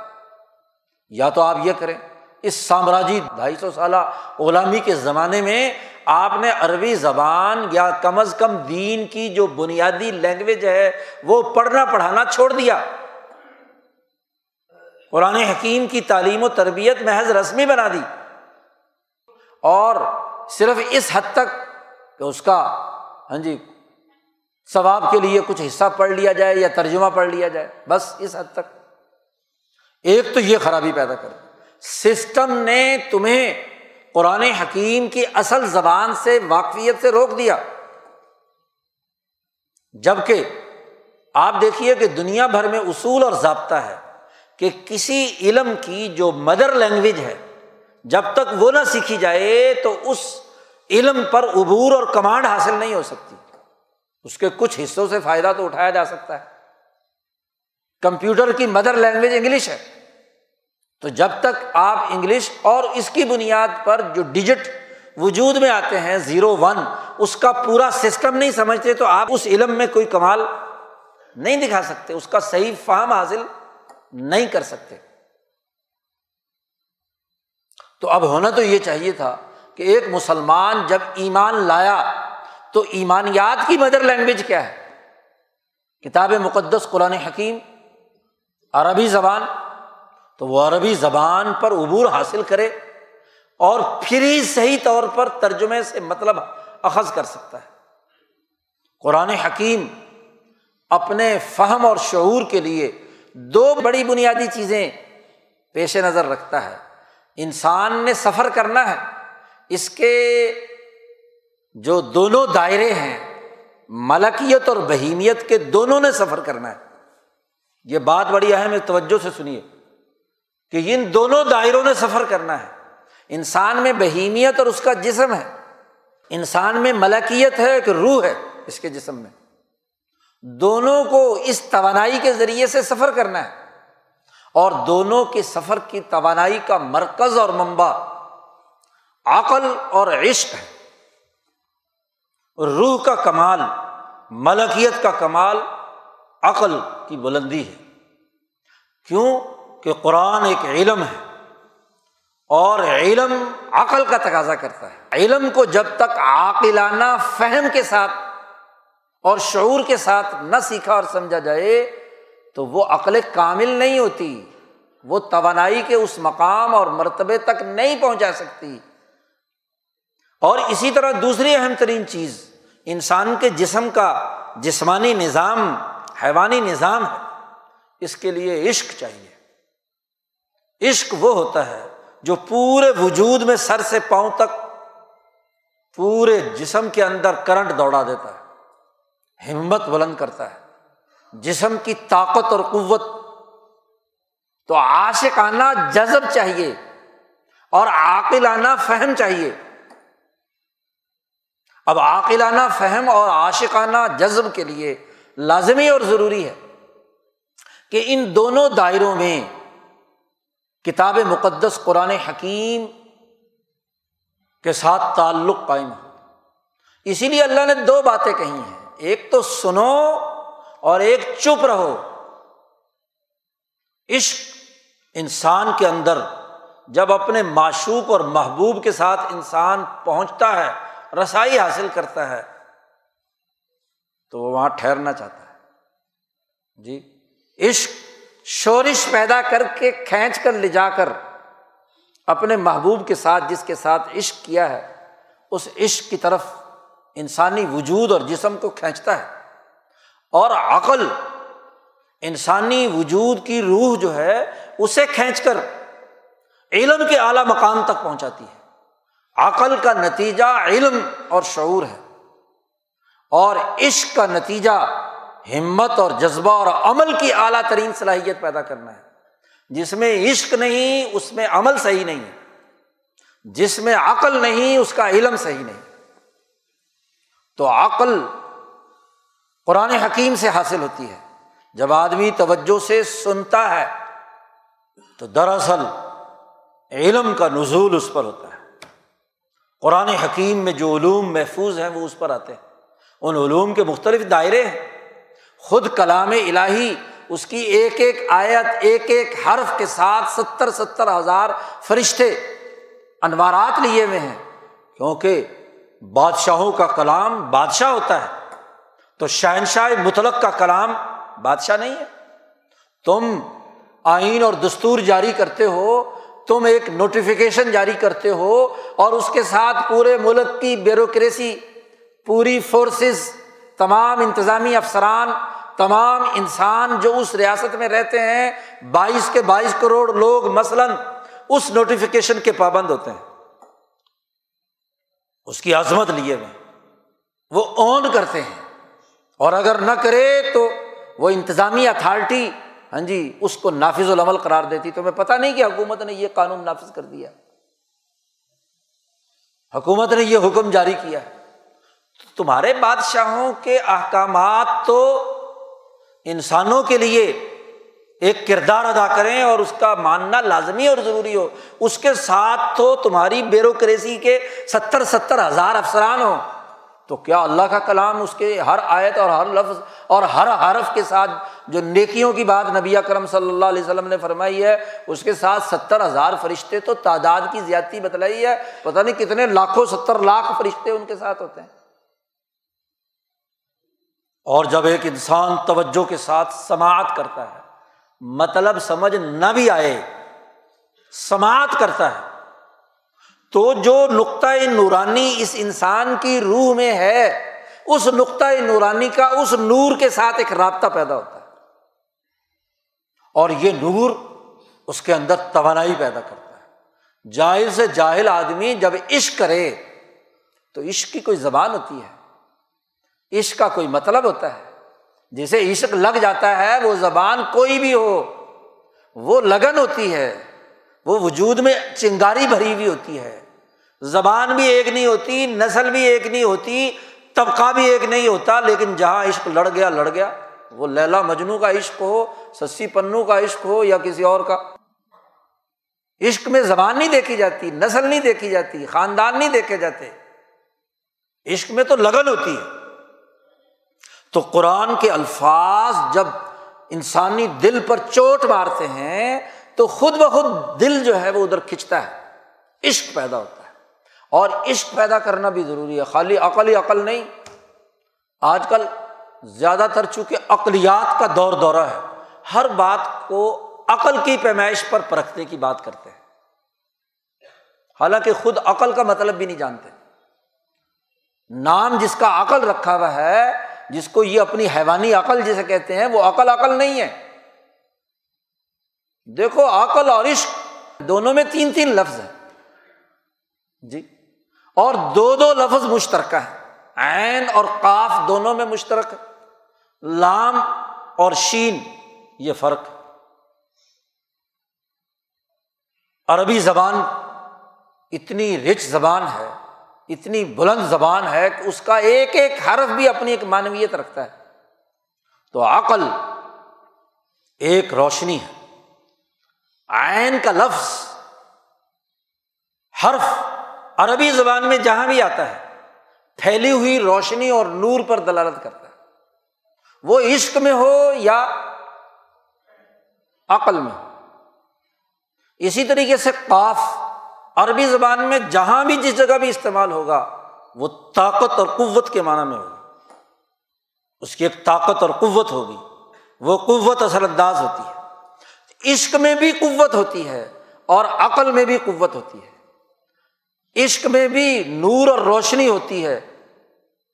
یا تو آپ یہ کریں، اس سامراجی ڈھائی سو سالہ غلامی کے زمانے میں آپ نے عربی زبان یا کم از کم دین کی جو بنیادی لینگویج ہے وہ پڑھنا پڑھانا چھوڑ دیا۔ قرآن حکیم کی تعلیم و تربیت محض رسمی بنا دی۔ اور صرف اس حد تک کہ اس کا ہاں جی ثواب کے لیے کچھ حصہ پڑھ لیا جائے یا ترجمہ پڑھ لیا جائے، بس اس حد تک۔ ایک تو یہ خرابی پیدا کر سسٹم نے تمہیں قرآن حکیم کی اصل زبان سے واقفیت سے روک دیا۔ جبکہ آپ دیکھیے کہ دنیا بھر میں اصول اور ضابطہ ہے کہ کسی علم کی جو مدر لینگویج ہے، جب تک وہ نہ سیکھی جائے تو اس علم پر عبور اور کمانڈ حاصل نہیں ہو سکتی۔ اس کے کچھ حصوں سے فائدہ تو اٹھایا جا سکتا ہے۔ کمپیوٹر کی مدر لینگویج انگلش ہے۔ تو جب تک آپ انگلش اور اس کی بنیاد پر جو ڈیجٹ وجود میں آتے ہیں زیرو ون، اس کا پورا سسٹم نہیں سمجھتے، تو آپ اس علم میں کوئی کمال نہیں دکھا سکتے، اس کا صحیح فہم حاصل نہیں کر سکتے۔ تو اب ہونا تو یہ چاہیے تھا کہ ایک مسلمان جب ایمان لایا تو ایمانیات کی مدر لینگویج کیا ہے؟ کتاب مقدس، قرآن حکیم، عربی زبان، تو وہ عربی زبان پر عبور حاصل کرے اور پھر ہی صحیح طور پر ترجمے سے مطلب اخذ کر سکتا ہے۔ قرآن حکیم اپنے فہم اور شعور کے لیے دو بڑی بنیادی چیزیں پیش نظر رکھتا ہے۔ انسان نے سفر کرنا ہے۔ اس کے جو دونوں دائرے ہیں، ملکیت اور بہیمیت کے دونوں نے سفر کرنا ہے۔ یہ بات بڑی اہم ہے، توجہ سے سنیے کہ ان دونوں دائروں نے سفر کرنا ہے۔ انسان میں بہیمیت اور اس کا جسم ہے۔ انسان میں ملکیت ہے کہ روح ہے اس کے جسم میں۔ دونوں کو اس توانائی کے ذریعے سے سفر کرنا ہے۔ اور دونوں کے سفر کی توانائی کا مرکز اور منبع عقل اور عشق ہے۔ روح کا کمال، ملکیت کا کمال عقل کی بلندی ہے۔ کیوں؟ کہ قرآن ایک علم ہے اور علم عقل کا تقاضا کرتا ہے۔ علم کو جب تک عاقلانہ فہم کے ساتھ اور شعور کے ساتھ نہ سیکھا اور سمجھا جائے، تو وہ عقل کامل نہیں ہوتی، وہ توانائی کے اس مقام اور مرتبے تک نہیں پہنچا سکتی۔ اور اسی طرح دوسری اہم ترین چیز، انسان کے جسم کا جسمانی نظام، حیوانی نظام ہے۔ اس کے لیے عشق چاہیے۔ عشق وہ ہوتا ہے جو پورے وجود میں سر سے پاؤں تک پورے جسم کے اندر کرنٹ دوڑا دیتا ہے۔ ہمت بلند کرتا ہے۔ جسم کی طاقت اور قوت۔ تو عاشقانہ جذب چاہیے اور عاقلانہ فہم چاہیے۔ اب عاقلانہ فہم اور عاشقانہ جذب کے لیے لازمی اور ضروری ہے کہ ان دونوں دائروں میں کتاب مقدس قرآن حکیم کے ساتھ تعلق قائم ہو۔ اسی لیے اللہ نے دو باتیں کہی ہیں۔ ایک تو سنو اور ایک چپ رہو۔ عشق انسان کے اندر جب اپنے معشوق اور محبوب کے ساتھ انسان پہنچتا ہے رسائی حاصل کرتا ہے، تو وہ وہاں ٹھہرنا چاہتا ہے۔ جی عشق، شورش پیدا کر کے کھینچ کر لے جا کر اپنے محبوب کے ساتھ، جس کے ساتھ عشق کیا ہے، اس عشق کی طرف انسانی وجود اور جسم کو کھینچتا ہے۔ اور عقل، انسانی وجود کی روح جو ہے، اسے کھینچ کر علم کے اعلیٰ مقام تک پہنچاتی ہے۔ عقل کا نتیجہ علم اور شعور ہے اور عشق کا نتیجہ ہمت اور جذبہ اور عمل کی اعلیٰ ترین صلاحیت پیدا کرنا ہے۔ جس میں عشق نہیں، اس میں عمل صحیح نہیں ہے۔ جس میں عقل نہیں، اس کا علم صحیح نہیں۔ تو عقل قرآن حکیم سے حاصل ہوتی ہے۔ جب آدمی توجہ سے سنتا ہے تو دراصل علم کا نزول اس پر ہوتا ہے۔ قرآن حکیم میں جو علوم محفوظ ہیں وہ اس پر آتے ہیں۔ ان علوم کے مختلف دائرے ہیں۔ خود کلام الہی، اس کی ایک ایک آیت، ایک ایک حرف کے ساتھ ستر ستر ہزار فرشتے انوارات لیے ہوئے ہیں۔ کیونکہ بادشاہوں کا کلام بادشاہ ہوتا ہے۔ تو شہنشاہ مطلق کا کلام بادشاہ نہیں ہے۔ تم آئین اور دستور جاری کرتے ہو تم ایک نوٹیفیکیشن جاری کرتے ہو اور اس کے ساتھ پورے ملک کی بیوروکریسی پوری فورسز تمام انتظامی افسران، تمام انسان جو اس ریاست میں رہتے ہیں، بائیس کے بائیس کروڑ لوگ مثلاً اس نوٹیفیکیشن کے پابند ہوتے ہیں۔ اس کی عظمت لیے ہوئے وہ اون کرتے ہیں۔ اور اگر نہ کرے تو وہ انتظامی اتھارٹی ہاں جی اس کو نافذ العمل قرار دیتی، تو میں پتہ نہیں کہ حکومت نے یہ قانون نافذ کر دیا۔ حکومت نے یہ حکم جاری کیا۔ تمہارے بادشاہوں کے احکامات تو انسانوں کے لیے ایک کردار ادا کریں اور اس کا ماننا لازمی اور ضروری ہو۔ اس کے ساتھ تو تمہاری بیوروکریسی کے ستر ستر ہزار افسران ہوں۔ تو کیا اللہ کا کلام اس کے ہر آیت اور ہر لفظ اور ہر حرف کے ساتھ جو نیکیوں کی بات نبی اکرم صلی اللہ علیہ وسلم نے فرمائی ہے، اس کے ساتھ ستر ہزار فرشتے تو تعداد کی زیادتی بتلائی ہے۔ پتہ نہیں کتنے لاکھوں، ستر لاکھ فرشتے ان کے ساتھ ہوتے ہیں۔ اور جب ایک انسان توجہ کے ساتھ سماعت کرتا ہے مطلب سمجھ نہ بھی آئے، سماعت کرتا ہے۔ تو جو نقطۂ نورانی اس انسان کی روح میں ہے، اس نقطۂ نورانی کا اس نور کے ساتھ ایک رابطہ پیدا ہوتا ہے۔ اور یہ نور اس کے اندر توانائی پیدا کرتا ہے۔ جاہل سے جاہل آدمی جب عشق کرے تو عشق کی کوئی زبان ہوتی ہے۔ عشق کا کوئی مطلب ہوتا ہے۔ جسے عشق لگ جاتا ہے، وہ زبان کوئی بھی ہو، وہ لگن ہوتی ہے۔ وہ وجود میں چنگاری بھری ہوئی ہوتی ہے۔ زبان بھی ایک نہیں ہوتی، نسل بھی ایک نہیں ہوتی، طبقہ بھی ایک نہیں ہوتا، لیکن جہاں عشق لڑ گیا لڑ گیا۔ وہ لیلا مجنو کا عشق ہو، سسی پنو کا عشق ہو یا کسی اور کا۔ عشق میں زبان نہیں دیکھی جاتی، نسل نہیں دیکھی جاتی، خاندان نہیں دیکھے جاتے۔ عشق میں تو لگن ہوتی ہے۔ تو قرآن کے الفاظ جب انسانی دل پر چوٹ مارتے ہیں تو خود بخود دل جو ہے وہ ادھر کھنچتا ہے، عشق پیدا ہوتا ہے۔ اور عشق پیدا کرنا بھی ضروری ہے۔ خالی عقل ہی عقل نہیں، آج کل زیادہ تر چونکہ عقلیات کا دور دورہ ہے، ہر بات کو عقل کی پیمائش پر پرکھنے کی بات کرتے ہیں۔ حالانکہ خود عقل کا مطلب بھی نہیں جانتے۔ نام جس کا عقل رکھا ہوا ہے، جس کو یہ اپنی حیوانی عقل جسے کہتے ہیں، وہ عقل عقل نہیں ہے۔ دیکھو، عقل اور عشق دونوں میں تین تین لفظ ہے جی۔ اور دو دو لفظ مشترکہ ہے عین اور کاف دونوں میں مشترک لام اور شین، یہ فرق عربی زبان اتنی رچ زبان ہے، اتنی بلند زبان ہے کہ اس کا ایک ایک حرف بھی اپنی ایک مانویت رکھتا ہے۔ تو عقل ایک روشنی ہے۔ آئن کا لفظ حرف عربی زبان میں جہاں بھی آتا ہے، پھیلی ہوئی روشنی اور نور پر دلالت کرتا ہے۔ وہ عشق میں ہو یا عقل میں ہو۔ اسی طریقے سے قاف عربی زبان میں جہاں بھی جس جگہ بھی استعمال ہوگا، وہ طاقت اور قوت کے معنی میں ہوگا۔ اس کی ایک طاقت اور قوت ہوگی۔ وہ قوت اثر انداز ہوتی ہے۔ عشق میں بھی قوت ہوتی ہے اور عقل میں بھی قوت ہوتی ہے۔ عشق میں بھی نور اور روشنی ہوتی ہے،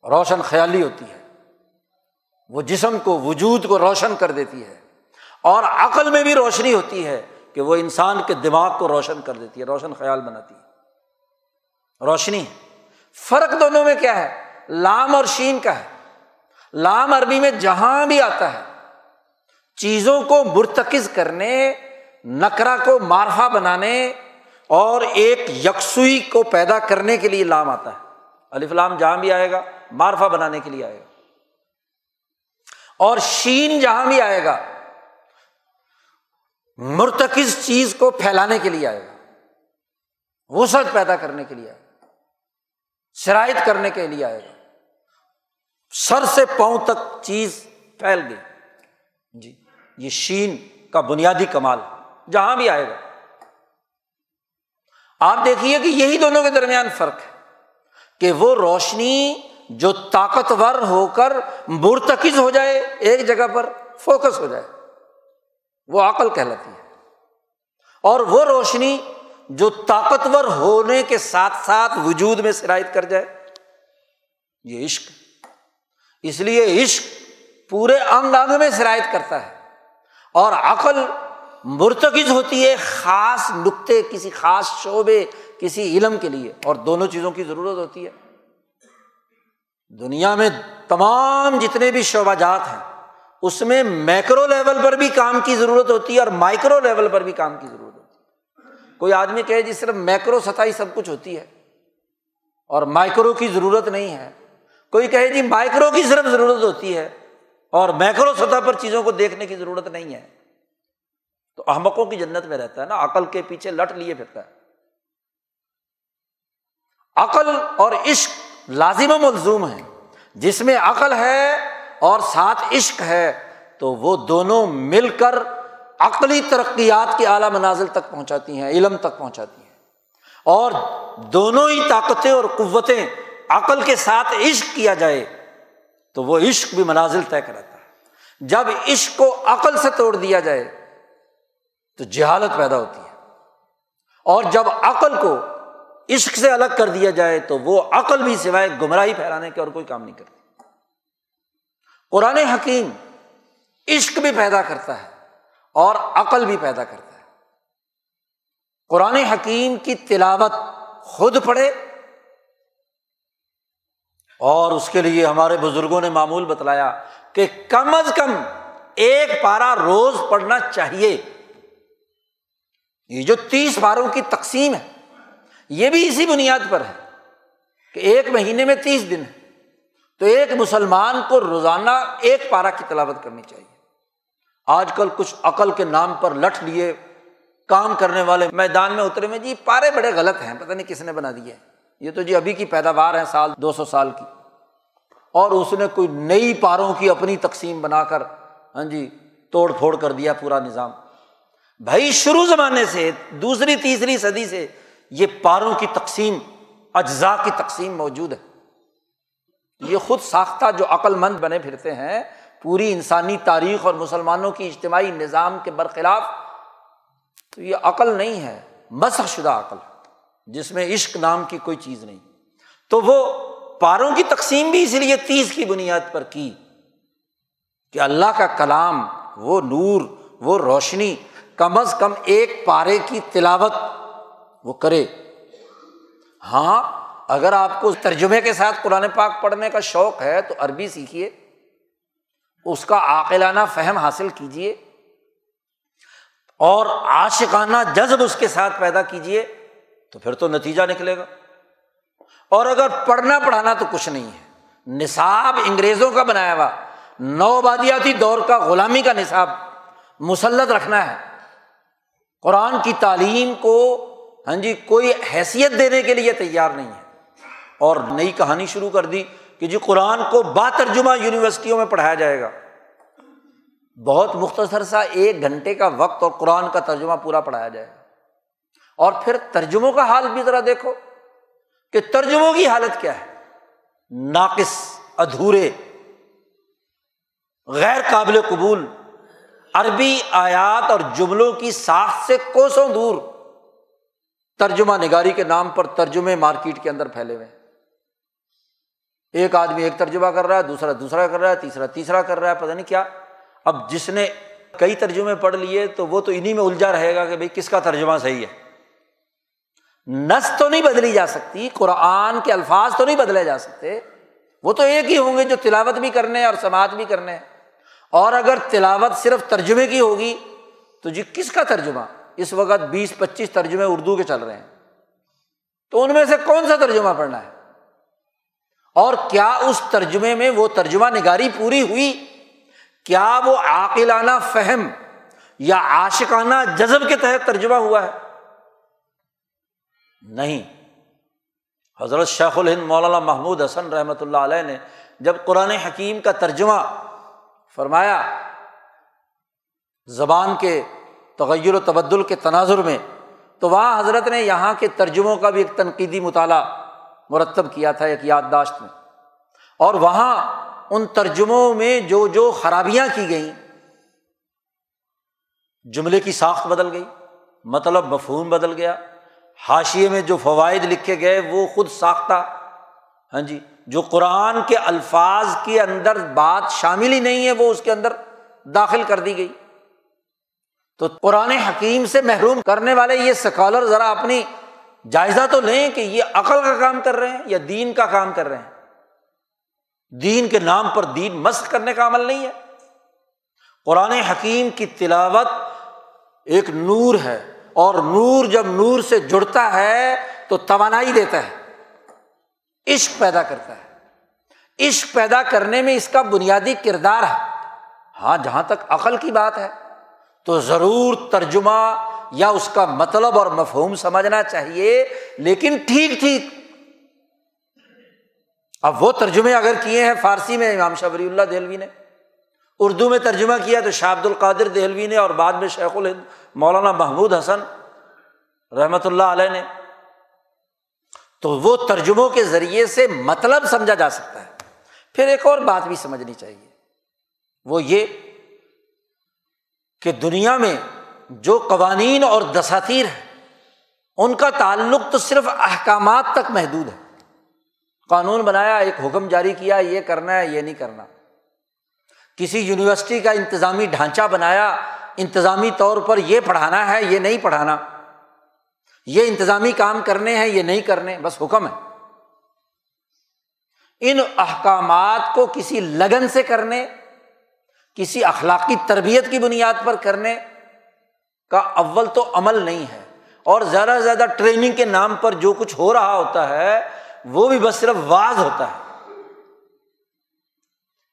روشن خیالی ہوتی ہے۔ وہ جسم کو، وجود کو روشن کر دیتی ہے اور عقل میں بھی روشنی ہوتی ہے کہ وہ انسان کے دماغ کو روشن کر دیتی ہے، روشن خیال بناتی ہے۔ روشنی، فرق دونوں میں کیا ہے؟ لام اور شین کا ہے۔ لام عربی میں جہاں بھی آتا ہے چیزوں کو مرتکز کرنے نکرا کو مارفا بنانے اور ایک یکسوئی کو پیدا کرنے کے لیے لام آتا ہے۔ علی فلام جہاں بھی آئے گا مارفا بنانے کے لیے آئے گا۔ اور شین جہاں بھی آئے گا، مرتکز چیز کو پھیلانے کے لیے آئے گا۔ وسعت پیدا کرنے کے لیے آئے گا۔ شرائط کرنے کے لیے آئے گا۔ سر سے پاؤں تک چیز پھیل گئی۔ جی۔ یہ شین کا بنیادی کمال جہاں بھی آئے گا۔ آپ دیکھیے کہ یہی دونوں کے درمیان فرق ہے کہ وہ روشنی جو طاقتور ہو کر مرتکز ہو جائے، ایک جگہ پر فوکس ہو جائے، وہ عقل کہلاتی ہے۔ اور وہ روشنی جو طاقتور ہونے کے ساتھ ساتھ وجود میں شرائط کر جائے، یہ عشق۔ اس لیے عشق پورے انگ انگ میں شرائط کرتا ہے۔ اور عقل مرتکز ہوتی ہے خاص نقطے، کسی خاص شعبے، کسی علم کے لیے، اور دونوں چیزوں کی ضرورت ہوتی ہے۔ دنیا میں تمام جتنے بھی شعبہ جات ہیں، اس میں میکرو لیول پر بھی کام کی ضرورت ہوتی ہے اور مائکرو لیول پر بھی کام کی ضرورت ہوتی ہے۔ کوئی آدمی کہے جی صرف میکرو سطح ہی سب کچھ ہوتی ہے اور مائکرو کی ضرورت نہیں ہے۔ کوئی کہے جی مائکرو کی صرف ضرورت ہوتی ہے اور میکرو سطح پر چیزوں کو دیکھنے کی ضرورت نہیں ہے۔ تو احمقوں کی جنت میں رہتا ہے نا، عقل کے پیچھے لٹ لیے پھرتا ہے۔ عقل اور عشق لازم و ملزوم ہیں۔ جس میں عقل ہے اور ساتھ عشق ہے، تو وہ دونوں مل کر عقلی ترقیات کی اعلیٰ منازل تک پہنچاتی ہیں، علم تک پہنچاتی ہیں۔ اور دونوں ہی طاقتیں اور قوتیں عقل کے ساتھ عشق کیا جائے تو وہ عشق بھی منازل طے کراتا ہے۔ جب عشق کو عقل سے توڑ دیا جائے تو جہالت پیدا ہوتی ہے۔ اور جب عقل کو عشق سے الگ کر دیا جائے تو وہ عقل بھی سوائے گمراہی پھیلانے کے اور کوئی کام نہیں کرتی قرآن حکیم عشق بھی پیدا کرتا ہے اور عقل بھی پیدا کرتا ہے۔ قرآن حکیم کی تلاوت خود پڑھے اور اس کے لیے ہمارے بزرگوں نے معمول بتلایا کہ کم از کم ایک پارا روز پڑھنا چاہیے۔ یہ جو تیس پاروں کی تقسیم ہے، یہ بھی اسی بنیاد پر ہے کہ ایک مہینے میں تیس دن ہے تو ایک مسلمان کو روزانہ ایک پارا کی تلاوت کرنی چاہیے۔ آج کل کچھ عقل کے نام پر لٹ لیے کام کرنے والے میدان میں اترے میں جی پارے بڑے غلط ہیں، پتہ نہیں کس نے بنا دیے۔ یہ تو جی ابھی کی پیداوار ہے سال، دو سو سال کی۔ اور اس نے کوئی نئی پاروں کی اپنی تقسیم بنا کر ہاں جی توڑ پھوڑ کر دیا پورا نظام۔ بھائی، شروع زمانے سے، دوسری، تیسری صدی سے یہ پاروں کی تقسیم اجزا کی تقسیم موجود ہے۔ یہ خود ساختہ جو عقل مند بنے پھرتے ہیں، پوری انسانی تاریخ اور مسلمانوں کی اجتماعی نظام کے برخلاف، تو یہ عقل نہیں ہے، مسخ شدہ عقل ہے۔ جس میں عشق نام کی کوئی چیز نہیں۔ تو وہ پاروں کی تقسیم بھی اس لیے تیس کی بنیاد پر کی کہ اللہ کا کلام وہ نور، وہ روشنی، کم از کم ایک پارے کی تلاوت وہ کرے۔ ہاں اگر آپ کو ترجمے کے ساتھ قرآن پاک پڑھنے کا شوق ہے تو عربی سیکھیے۔ اس کا عاقلانہ فہم حاصل کیجیے۔ اور عاشقانہ جذب اس کے ساتھ پیدا کیجیے۔ تو پھر تو نتیجہ نکلے گا۔ اور اگر پڑھنا پڑھانا تو کچھ نہیں ہے۔ نصاب انگریزوں کا بنایا ہوا۔ نو بادیاتی دور کا، غلامی کا نصاب مسلط رکھنا ہے۔ قرآن کی تعلیم کو ہاں جی کوئی حیثیت دینے کے لیے تیار نہیں ہے۔ اور نئی کہانی شروع کر دی کہ جی قرآن کو با ترجمہ یونیورسٹیوں میں پڑھایا جائے گا۔ بہت مختصر سا ایک گھنٹے کا وقت اور قرآن کا ترجمہ پورا پڑھایا جائے گا۔ اور پھر ترجموں کا حال بھی ذرا دیکھو کہ ترجموں کی حالت کیا ہے؟ ناقص، ادھورے غیر قابل قبول، عربی آیات اور جملوں کی ساخت سے کوسوں دور، ترجمہ نگاری کے نام پر ترجمے مارکیٹ کے اندر پھیلے ہوئے ایک آدمی ایک ترجمہ کر رہا ہے، دوسرا دوسرا کر رہا ہے، تیسرا تیسرا کر رہا ہے، پتہ نہیں کیا۔ اب جس نے کئی ترجمے پڑھ لیے تو وہ تو انہیں میں الجھا رہے گا کہ بھائی کس کا ترجمہ صحیح ہے۔ نس تو نہیں بدلی جا سکتی، قرآن کے الفاظ تو نہیں بدلے جا سکتے۔ وہ تو ایک ہی ہوں گے جو تلاوت بھی کرنے اور سماعت بھی کرنے۔ ہیں اور اگر تلاوت صرف ترجمے کی ہوگی، تو جی کس کا ترجمہ؟ اس وقت بیس پچیس ترجمے اردو کے چل رہے ہیں۔ تو ان میں سے کون سا ترجمہ پڑھنا ہے؟ اور کیا اس ترجمے میں وہ ترجمہ نگاری پوری ہوئی؟ کیا وہ عاقلانہ فہم یا عاشقانہ جذب کے تحت ترجمہ ہوا ہے؟ نہیں۔ حضرت شیخ الہند مولانا محمود حسن رحمۃ اللہ علیہ نے جب قرآن حکیم کا ترجمہ فرمایا، زبان کے تغیر و تبدل کے تناظر میں، تو وہاں حضرت نے یہاں کے ترجموں کا بھی ایک تنقیدی مطالعہ مرتب کیا تھا، ایک یادداشت میں۔ اور وہاں ان ترجموں میں جو جو خرابیاں کی گئیں، جملے کی ساخت بدل گئی مطلب مفہوم بدل گیا حاشیے میں جو فوائد لکھے گئے وہ خود ساختہ ہاں جی جو قرآن کے الفاظ کے اندر بات شامل ہی نہیں ہے، وہ اس کے اندر داخل کر دی گئی۔ تو قرآن حکیم سے محروم کرنے والے یہ سکالر ذرا اپنی جائزہ تو لیں کہ یہ عقل کا کام کر رہے ہیں یا دین کا کام کر رہے ہیں۔ دین کے نام پر دین مست کرنے کا عمل نہیں ہے۔ قرآن حکیم کی تلاوت ایک نور ہے۔ اور نور جب نور سے جڑتا ہے تو توانائی دیتا ہے۔ عشق پیدا کرتا ہے۔ عشق پیدا کرنے میں اس کا بنیادی کردار ہے۔ ہاں جہاں تک عقل کی بات ہے، تو ضرور ترجمہ یا اس کا مطلب اور مفہوم سمجھنا چاہیے۔ لیکن ٹھیک ٹھیک۔ اب وہ ترجمے اگر کیے ہیں فارسی میں، امام شبری اللہ دہلوی نے۔ اردو میں ترجمہ کیا تو شاہ عبد القادر دہلوی نے اور بعد میں شیخ الہند مولانا محمود حسن رحمۃ اللہ علیہ نے تو وہ ترجموں کے ذریعے سے مطلب سمجھا جا سکتا ہے۔ پھر ایک اور بات بھی سمجھنی چاہیے۔ وہ یہ کہ دنیا میں جو قوانین اور دساتیر ہیں، ان کا تعلق تو صرف احکامات تک محدود ہے۔ قانون بنایا، ایک حکم جاری کیا، یہ کرنا ہے، یہ نہیں کرنا۔ کسی یونیورسٹی کا انتظامی ڈھانچہ بنایا انتظامی طور پر یہ پڑھانا ہے، یہ نہیں پڑھانا۔ یہ انتظامی کام کرنے ہیں، یہ نہیں کرنے، بس حکم ہے۔ ان احکامات کو کسی لگن سے کرنے، کسی اخلاقی تربیت کی بنیاد پر کرنے کا اول تو عمل نہیں ہے۔ اور زیادہ سے زیادہ ٹریننگ کے نام پر جو کچھ ہو رہا ہوتا ہے، وہ بھی بس صرف واز ہوتا ہے۔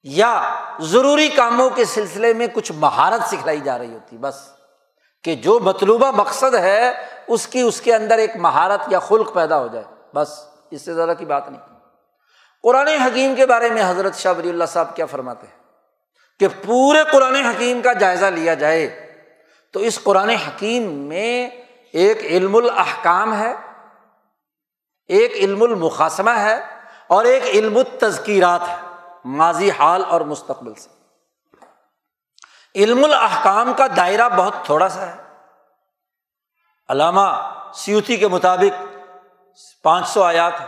یا ضروری کاموں کے سلسلے میں کچھ مہارت سکھلائی جا رہی ہوتی، بس۔ کہ جو مطلوبہ مقصد ہے، اس کی، اس کے اندر ایک مہارت یا خلق پیدا ہو جائے، بس۔ اس سے زیادہ کی بات نہیں۔ قرآن حکیم کے بارے میں حضرت شاہ ولی اللہ صاحب کیا فرماتے ہیں؟ کہ پورے قرآن حکیم کا جائزہ لیا جائے، تو اس قرآن حکیم میں ایک علم الحکام ہے، ایک علم المقاسمہ ہے، اور ایک علم التذکیرات ہے۔ ماضی حال اور مستقبل سے۔ علم الحکام کا دائرہ بہت تھوڑا سا ہے۔ علامہ سیوتی کے مطابق پانچ سو آیات ہے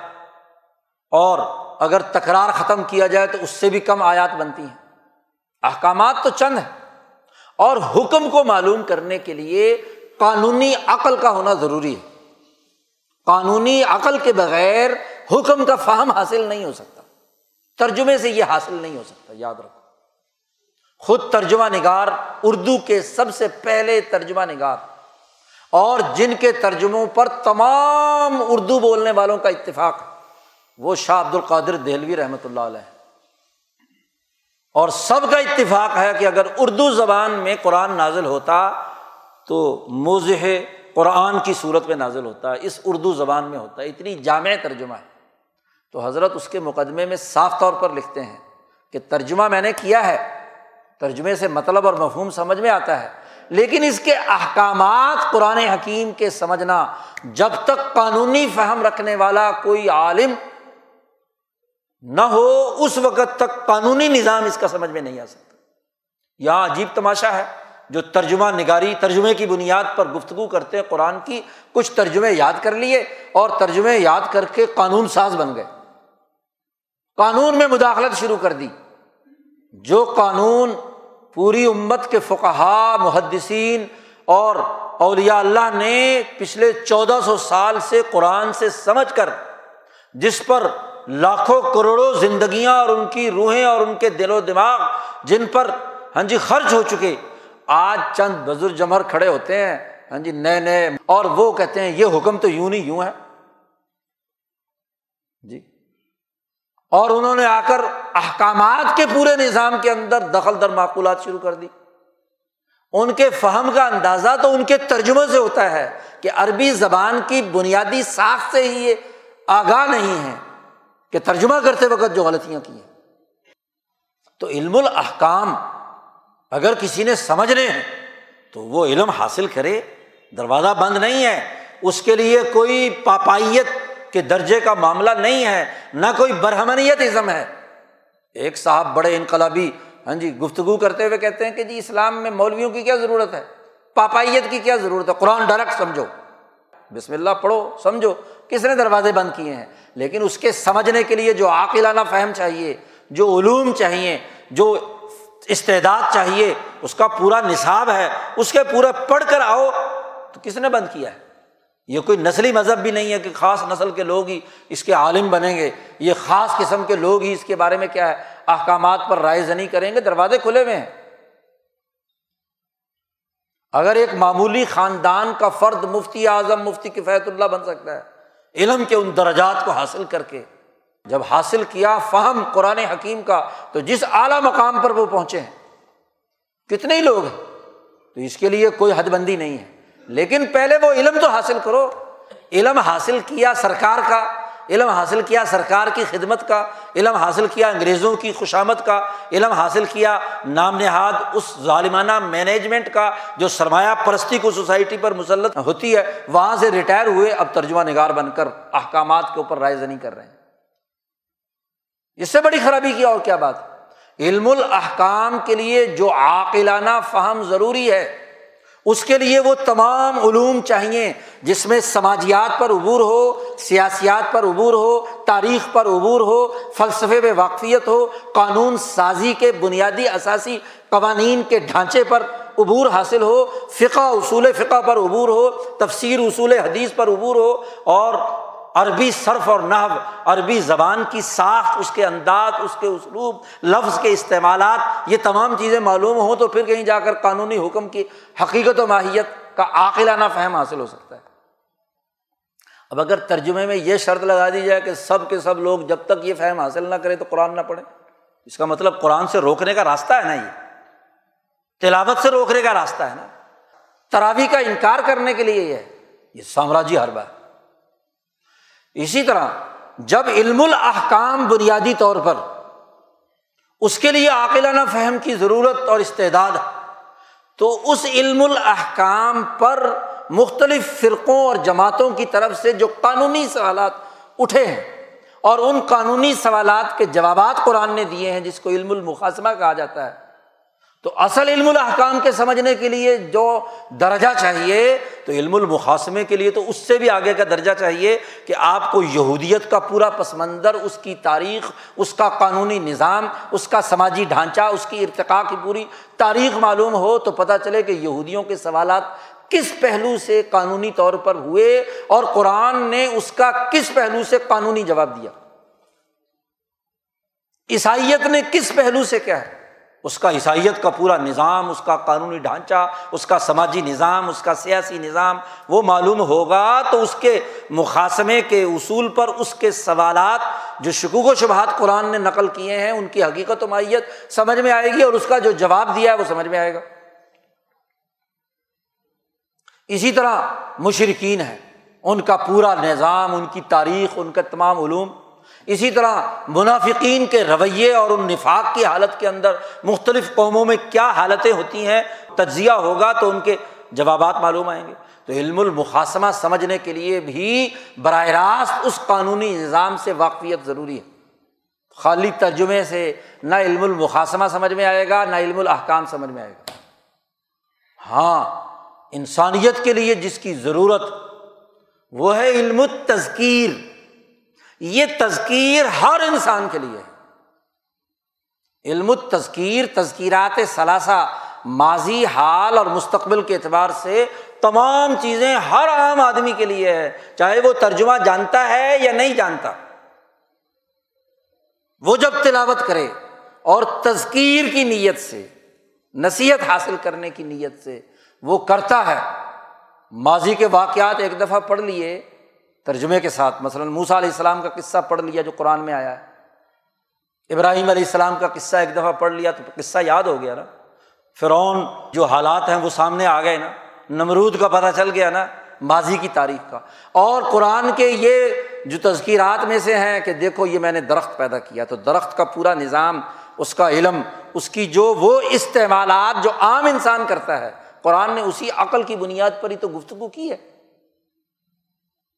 اور اگر تکرار ختم کیا جائے تو اس سے بھی کم آیات بنتی ہیں۔ احکامات تو چند ہیں۔ اور حکم کو معلوم کرنے کے لیے قانونی عقل کا ہونا ضروری ہے۔ قانونی عقل کے بغیر حکم کا فہم حاصل نہیں ہو سکتا۔ ترجمے سے یہ حاصل نہیں ہو سکتا، یاد رکھو۔ خود ترجمہ نگار اردو کے سب سے پہلے ترجمہ نگار، اور جن کے ترجموں پر تمام اردو بولنے والوں کا اتفاق، وہ شاہ عبد القادر دہلوی رحمۃ اللہ علیہ۔ اور سب کا اتفاق ہے کہ اگر اردو زبان میں قرآن نازل ہوتا تو موضح قرآن کی صورت میں نازل ہوتا ہے اس اردو زبان میں ہوتا۔ ہے اتنی جامع ترجمہ ہے۔ تو حضرت اس کے مقدمے میں صاف طور پر لکھتے ہیں کہ ترجمہ میں نے کیا ہے۔ ترجمے سے مطلب اور مفہوم سمجھ میں آتا ہے۔ لیکن اس کے احکامات قرآن حکیم کے سمجھنا، جب تک قانونی فہم رکھنے والا کوئی عالم نہ ہو، اس وقت تک قانونی نظام اس کا سمجھ میں نہیں آ سکتا۔ یہاں عجیب تماشا ہے۔ جو ترجمہ نگاری، ترجمے کی بنیاد پر گفتگو کرتے ہیں قرآن کی، کچھ ترجمے یاد کر لیے اور ترجمے یاد کر کے قانون ساز بن گئے۔ قانون میں مداخلت شروع کر دی۔ جو قانون پوری امت کے فقہا، محدثین اور اولیاء اللہ نے پچھلے چودہ سو سال سے قرآن سے سمجھ کر، جس پر لاکھوں کروڑوں زندگیاں اور ان کی روحیں اور ان کے دل و دماغ جن پر ہاں جی خرچ ہو چکے، آج چند بزرگ جمر کھڑے ہوتے ہیں ہاں جی نئے نئے، اور وہ کہتے ہیں یہ حکم تو یوں نہیں، یوں ہے۔ جی۔ اور انہوں نے آ کر احکامات کے پورے نظام کے اندر دخل در معقولات شروع کر دی۔ ان کے فہم کا اندازہ تو ان کے ترجمے سے ہوتا ہے کہ عربی زبان کی بنیادی ساخت سے ہی یہ آگاہ نہیں ہے کہ ترجمہ کرتے وقت جو غلطیاں کی ہیں۔ تو علم الحکام اگر کسی نے سمجھنے ہیں تو وہ علم حاصل کرے۔ دروازہ بند نہیں ہے۔ اس کے لیے کوئی پاپائیت کے درجے کا معاملہ نہیں ہے، نہ کوئی برہمنیت ازم ہے۔ ایک صاحب بڑے انقلابی ہاں جی گفتگو کرتے ہوئے کہتے ہیں کہ جی اسلام میں مولویوں کی کیا ضرورت ہے؟ پاپائیت کی کیا ضرورت ہے؟ قرآن ڈائریکٹ سمجھو۔ بسم اللہ پڑھو، سمجھو کس نے دروازے بند کیے ہیں۔ لیکن اس کے سمجھنے کے لیے جو عاقلانہ فہم چاہیے، جو علوم چاہیے، جو استعداد چاہیے، اس کا پورا نصاب ہے۔ اس کے پورے پڑھ کر آؤ، تو کس نے بند کیا ہے؟ یہ کوئی نسلی مذہب بھی نہیں ہے کہ خاص نسل کے لوگ ہی اس کے عالم بنیں گے۔ یہ خاص قسم کے لوگ ہی اس کے بارے میں کیا ہے؟ احکامات پر رائے زنی کریں گے، دروازے کھلے ہوئے ہیں۔ اگر ایک معمولی خاندان کا فرد مفتی اعظم، مفتی کفایت اللہ بن سکتا ہے، علم کے ان درجات کو حاصل کر کے، جب حاصل کیا فہم قرآن حکیم کا، تو جس اعلیٰ مقام پر وہ پہنچے ہیں۔ کتنے ہی لوگ ہیں، تو اس کے لیے کوئی حد بندی نہیں ہے۔ لیکن پہلے وہ علم تو حاصل کرو۔ علم حاصل کیا سرکار کا، علم حاصل کیا سرکار کی خدمت کا، علم حاصل کیا انگریزوں کی خوشامد کا، علم حاصل کیا نام نہاد اس ظالمانہ مینجمنٹ کا جو سرمایہ پرستی کو سوسائٹی پر مسلط ہوتی ہے، وہاں سے ریٹائر ہوئے۔ اب ترجمہ نگار بن کر احکامات کے اوپر رائے زنی کر رہے ہیں۔ اس سے بڑی خرابی کیا اور کیا بات۔ علم الحکام کے لیے جو عاقلانہ فہم ضروری ہے اس کے لیے وہ تمام علوم چاہیے جس میں سماجیات پر عبور ہو، سیاسیات پر عبور ہو، تاریخ پر عبور ہو، فلسفے میں واقفیت ہو، قانون سازی کے بنیادی اثاثی قوانین کے ڈھانچے پر عبور حاصل ہو، فقہ اصول فقہ پر عبور ہو، تفسیر اصول حدیث پر عبور ہو اور عربی صرف اور نحو، عربی زبان کی ساخت، اس کے انداز، اس کے اسلوب، لفظ کے استعمالات، یہ تمام چیزیں معلوم ہوں تو پھر کہیں جا کر قانونی حکم کی حقیقت و ماہیت کا عاقلانہ فہم حاصل ہو سکتا ہے۔ اب اگر ترجمے میں یہ شرط لگا دی جائے کہ سب کے سب لوگ جب تک یہ فہم حاصل نہ کرے تو قرآن نہ پڑھے اس کا مطلب قرآن سے روکنے کا راستہ ہے نا یہ؟ تلاوت سے روکنے کا راستہ ہے نا؟ تراوی کا انکار کرنے کے لیے یہ ہے۔ یہ سامراجی حربہ ہے۔ اسی طرح جب علم الحکام بنیادی طور پر اس کے لیے عاقلانہ فہم کی ضرورت اور استعداد تو اس علم الحکام پر مختلف فرقوں اور جماعتوں کی طرف سے جو قانونی سوالات اٹھے ہیں اور ان قانونی سوالات کے جوابات قرآن نے دیے ہیں، جس کو علم المقاسمہ کہا جاتا ہے تو اصل علم الحکام کے سمجھنے کے لیے جو درجہ چاہیے، تو علم المقاسمے کے لیے تو اس سے بھی آگے کا درجہ چاہیے کہ آپ کو یہودیت کا پورا پس منظر، اس کی تاریخ، اس کا قانونی نظام، اس کا سماجی ڈھانچہ، اس کی ارتقاء کی پوری تاریخ معلوم ہو تو پتہ چلے کہ یہودیوں کے سوالات کس پہلو سے قانونی طور پر ہوئے اور قرآن نے اس کا کس پہلو سے قانونی جواب دیا؟ عیسائیت نے کس پہلو سے کیا ہے؟ اس کا عیسائیت کا پورا نظام، اس کا قانونی ڈھانچہ، اس کا سماجی نظام، اس کا سیاسی نظام وہ معلوم ہوگا تو اس کے مقاصمے کے اصول پر اس کے سوالات جو شکوک و شبہات قرآن نے نقل کیے ہیں، ان کی حقیقت و ماہیت سمجھ میں آئے گی اور اس کا جو جواب دیا ہے وہ سمجھ میں آئے گا۔ اسی طرح مشرقین ہے ان کا پورا نظام، ان کی تاریخ، ان کا تمام علوم اسی طرح منافقین کے رویے اور ان نفاق کی حالت کے اندر مختلف قوموں میں کیا حالتیں ہوتی ہیں، تجزیہ ہوگا تو ان کے جوابات معلوم آئیں گے۔ تو علم المقاسمہ سمجھنے کے لیے بھی براہ راست اس قانونی نظام سے واقفیت ضروری ہے۔ خالی ترجمے سے نہ علم المقاسمہ سمجھ میں آئے گا، نہ علم الحکام سمجھ میں آئے گا۔ ہاں انسانیت کے لیے جس کی ضرورت وہ ہے علم التذکیر۔ یہ تذکیر ہر انسان کے لیے ہے۔ علم تذکیر تذکیرات ثلاثہ، ماضی، حال اور مستقبل کے اعتبار سے تمام چیزیں ہر عام آدمی کے لیے ہے۔ چاہے وہ ترجمہ جانتا ہے یا نہیں جانتا۔ وہ جب تلاوت کرے اور تذکیر کی نیت سے، نصیحت حاصل کرنے کی نیت سے وہ کرتا ہے۔ ماضی کے واقعات ایک دفعہ پڑھ لیے ترجمے کے ساتھ، مثلاً موسا علیہ السلام کا قصہ پڑھ لیا جو قرآن میں آیا ہے۔ ابراہیم علیہ السلام کا قصہ ایک دفعہ پڑھ لیا تو قصہ یاد ہو گیا نا۔ فرعون جو حالات ہیں وہ سامنے آ گئے نا۔ نمرود کا پتہ چل گیا نا، ماضی کی تاریخ کا۔ اور قرآن کے یہ جو تذکیرات میں سے ہیں کہ دیکھو یہ میں نے درخت پیدا کیا، تو درخت کا پورا نظام، اس کا علم، اس کی جو وہ استعمالات جو عام انسان کرتا ہے، قرآن نے اسی عقل کی بنیاد پر ہی تو گفتگو کی ہے۔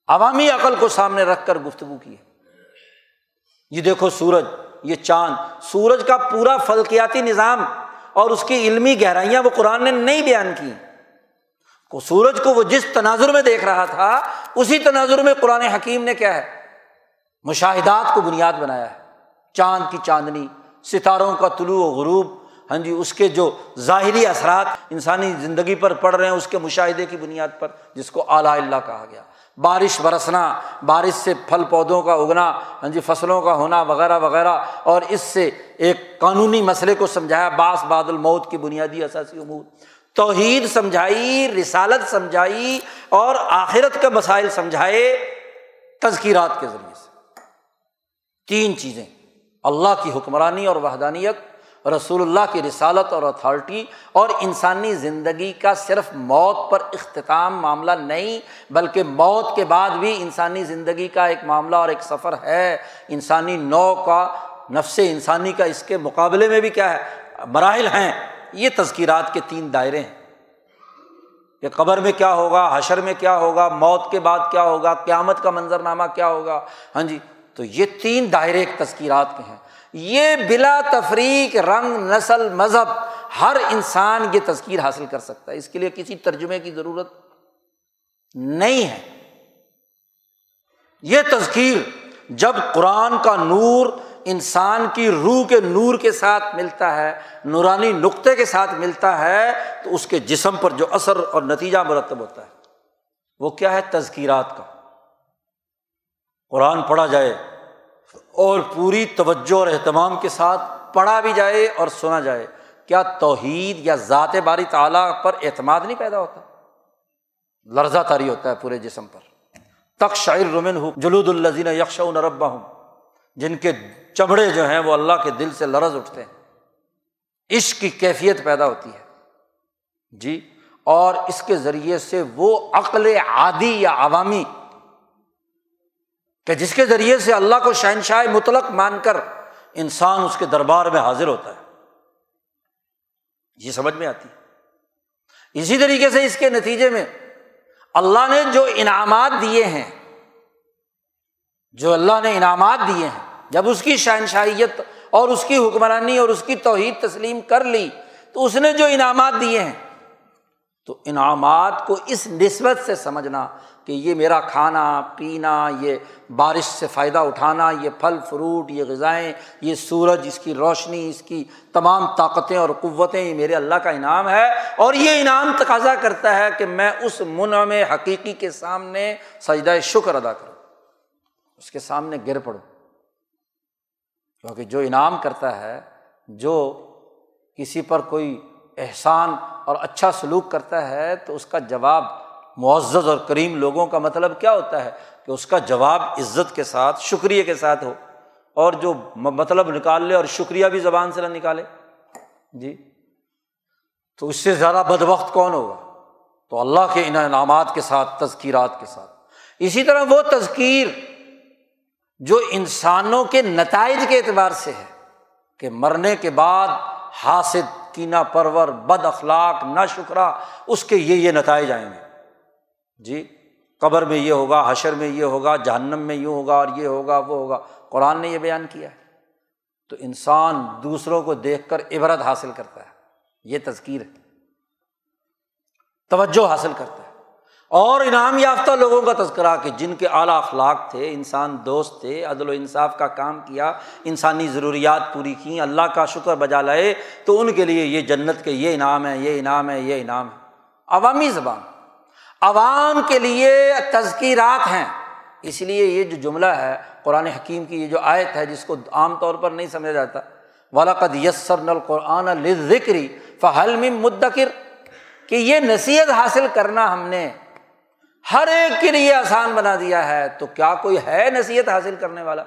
عوامی عقل کو سامنے رکھ کر گفتگو کی ہے۔ یہ دیکھو سورج، یہ چاند۔ سورج کا پورا فلکیاتی نظام اور اس کی علمی گہرائیاں وہ قرآن نے نہیں بیان کی۔ سورج کو وہ جس تناظر میں دیکھ رہا تھا، اسی تناظر میں قرآن حکیم نے کیا ہے؟ مشاہدات کو بنیاد بنایا ہے۔ چاند کی چاندنی، ستاروں کا طلوع و غروب۔ ہاں جی اس کے جو ظاہری اثرات انسانی زندگی پر پڑ رہے ہیں، اس کے مشاہدے کی بنیاد پر، جس کو اعلیٰ اللہ کہا گیا۔ بارش برسنا، بارش سے پھل پودوں کا اگنا ہاں جی فصلوں کا ہونا، وغیرہ وغیرہ، اور اس سے ایک قانونی مسئلے کو سمجھایا، باس بادل موت کی بنیادی اثاثی امور۔ توحید سمجھائی، رسالت سمجھائی، اور آخرت کے مسائل سمجھائے تذکیرات کے ذریعے سے۔ تین چیزیں، اللہ کی حکمرانی اور وحدانیت رسول اللہ کی رسالت اور اتھارٹی اور انسانی زندگی کا صرف موت پر اختتام معاملہ نہیں، بلکہ موت کے بعد بھی انسانی زندگی کا ایک معاملہ اور ایک سفر ہے۔ انسانی نو کا، نفس انسانی کا اس کے مقابلے میں بھی کیا ہے؟ مراحل ہیں۔ یہ تذکیرات کے تین دائرے ہیں۔ کہ قبر میں کیا ہوگا، حشر میں کیا ہوگا، موت کے بعد کیا ہوگا، قیامت کا منظرنامہ کیا ہوگا۔ ہاں جی تو یہ تین دائرے ایک تذکیرات کے ہیں۔ یہ بلا تفریق رنگ، نسل، مذہب ہر انسان یہ تذکیر حاصل کر سکتا ہے۔ اس کے لیے کسی ترجمے کی ضرورت نہیں ہے۔ یہ تذکیر جب قرآن کا نور انسان کی روح کے نور کے ساتھ ملتا ہے، نورانی نقطے کے ساتھ ملتا ہے، تو اس کے جسم پر جو اثر اور نتیجہ مرتب ہوتا ہے، وہ کیا ہے؟ تذکیرات کا۔ قرآن پڑھا جائے اور پوری توجہ اور اہتمام کے ساتھ پڑھا بھی جائے اور سنا جائے۔ کیا توحید یا ذات باری تعالیٰ پر اعتماد نہیں پیدا ہوتا؟ لرزہ تاری ہوتا ہے پورے جسم پر۔ تک شاعر رومن ہوں جلود الزین یکش نربا ہوں جن کے چمڑے جو ہیں وہ اللہ کے دل سے لرز اٹھتے ہیں۔ عشق کی کیفیت پیدا ہوتی ہے۔ جی اور اس کے ذریعے سے وہ عقل عادی یا عوامی کہ جس کے ذریعے سے اللہ کو شہنشاہ مطلق مان کر انسان اس کے دربار میں حاضر ہوتا ہے۔ یہ سمجھ میں آتی ہے۔ اسی طریقے سے اس کے نتیجے میں اللہ نے جو انعامات دیے ہیں، جو اللہ نے انعامات دیے ہیں، جب اس کی شہنشاہیت اور اس کی حکمرانی اور اس کی توحید تسلیم کر لی، تو اس نے جو انعامات دیے ہیں، تو انعامات کو اس نسبت سے سمجھنا کہ یہ میرا کھانا، پینا، یہ بارش سے فائدہ اٹھانا، یہ پھل، فروٹ، یہ غذائیں، یہ سورج، اس کی روشنی، اس کی تمام طاقتیں اور قوتیں، یہ میرے اللہ کا انعام ہے۔ اور یہ انعام تقاضا کرتا ہے کہ میں اس منع میں حقیقی کے سامنے سجدہ شکر ادا کروں، اس کے سامنے گر پڑوں۔ کیونکہ جو انعام کرتا ہے، جو کسی پر کوئی احسان اور اچھا سلوک کرتا ہے، تو اس کا جواب معزز اور کریم لوگوں کا مطلب کیا ہوتا ہے؟ کہ اس کا جواب عزت کے ساتھ، شکریہ کے ساتھ ہو۔ اور جو مطلب نکال لے اور شکریہ بھی زبان سے نہ نکالے۔ جی۔ تو اس سے زیادہ بد وقت کون ہوگا؟ تو اللہ کے ان انعامات کے ساتھ، تذکیرات کے ساتھ۔ اسی طرح وہ تذکیر جو انسانوں کے نتائج کے اعتبار سے ہے کہ مرنے کے بعد حاصل کینا پرور، بد اخلاق نہ شکرا اس کے یہ یہ نتائج آئیں گے۔ جی قبر میں یہ ہوگا، حشر میں یہ ہوگا، جہنم میں یوں ہوگا اور یہ ہوگا، وہ ہوگا۔ قرآن نے یہ بیان کیا ہے۔ تو انسان دوسروں کو دیکھ کر عبرت حاصل کرتا ہے۔ یہ تذکیر ہے۔ توجہ حاصل کرتا ہے۔ اور انعام یافتہ لوگوں کا تذکرہ کہ جن کے اعلیٰ اخلاق تھے، انسان دوست تھے، عدل و انصاف کا کام کیا، انسانی ضروریات پوری کیں، اللہ کا شکر بجا لائے، تو ان کے لیے یہ جنت کے یہ انعام ہے یہ انعام ہے یہ انعام ہے عوامی زبان۔ عوام کے لیے تذکیرات ہیں۔ اس لیے یہ جو جملہ ہے، قرآن حکیم کی یہ جو آیت ہے، جس کو عام طور پر نہیں سمجھا جاتا۔ ولاقد یسر نل قرآن ذکری فہل مدکر کہ یہ نصیحت حاصل کرنا ہم نے ہر ایک کے لیے آسان بنا دیا ہے، تو کیا کوئی ہے نصیحت حاصل کرنے والا؟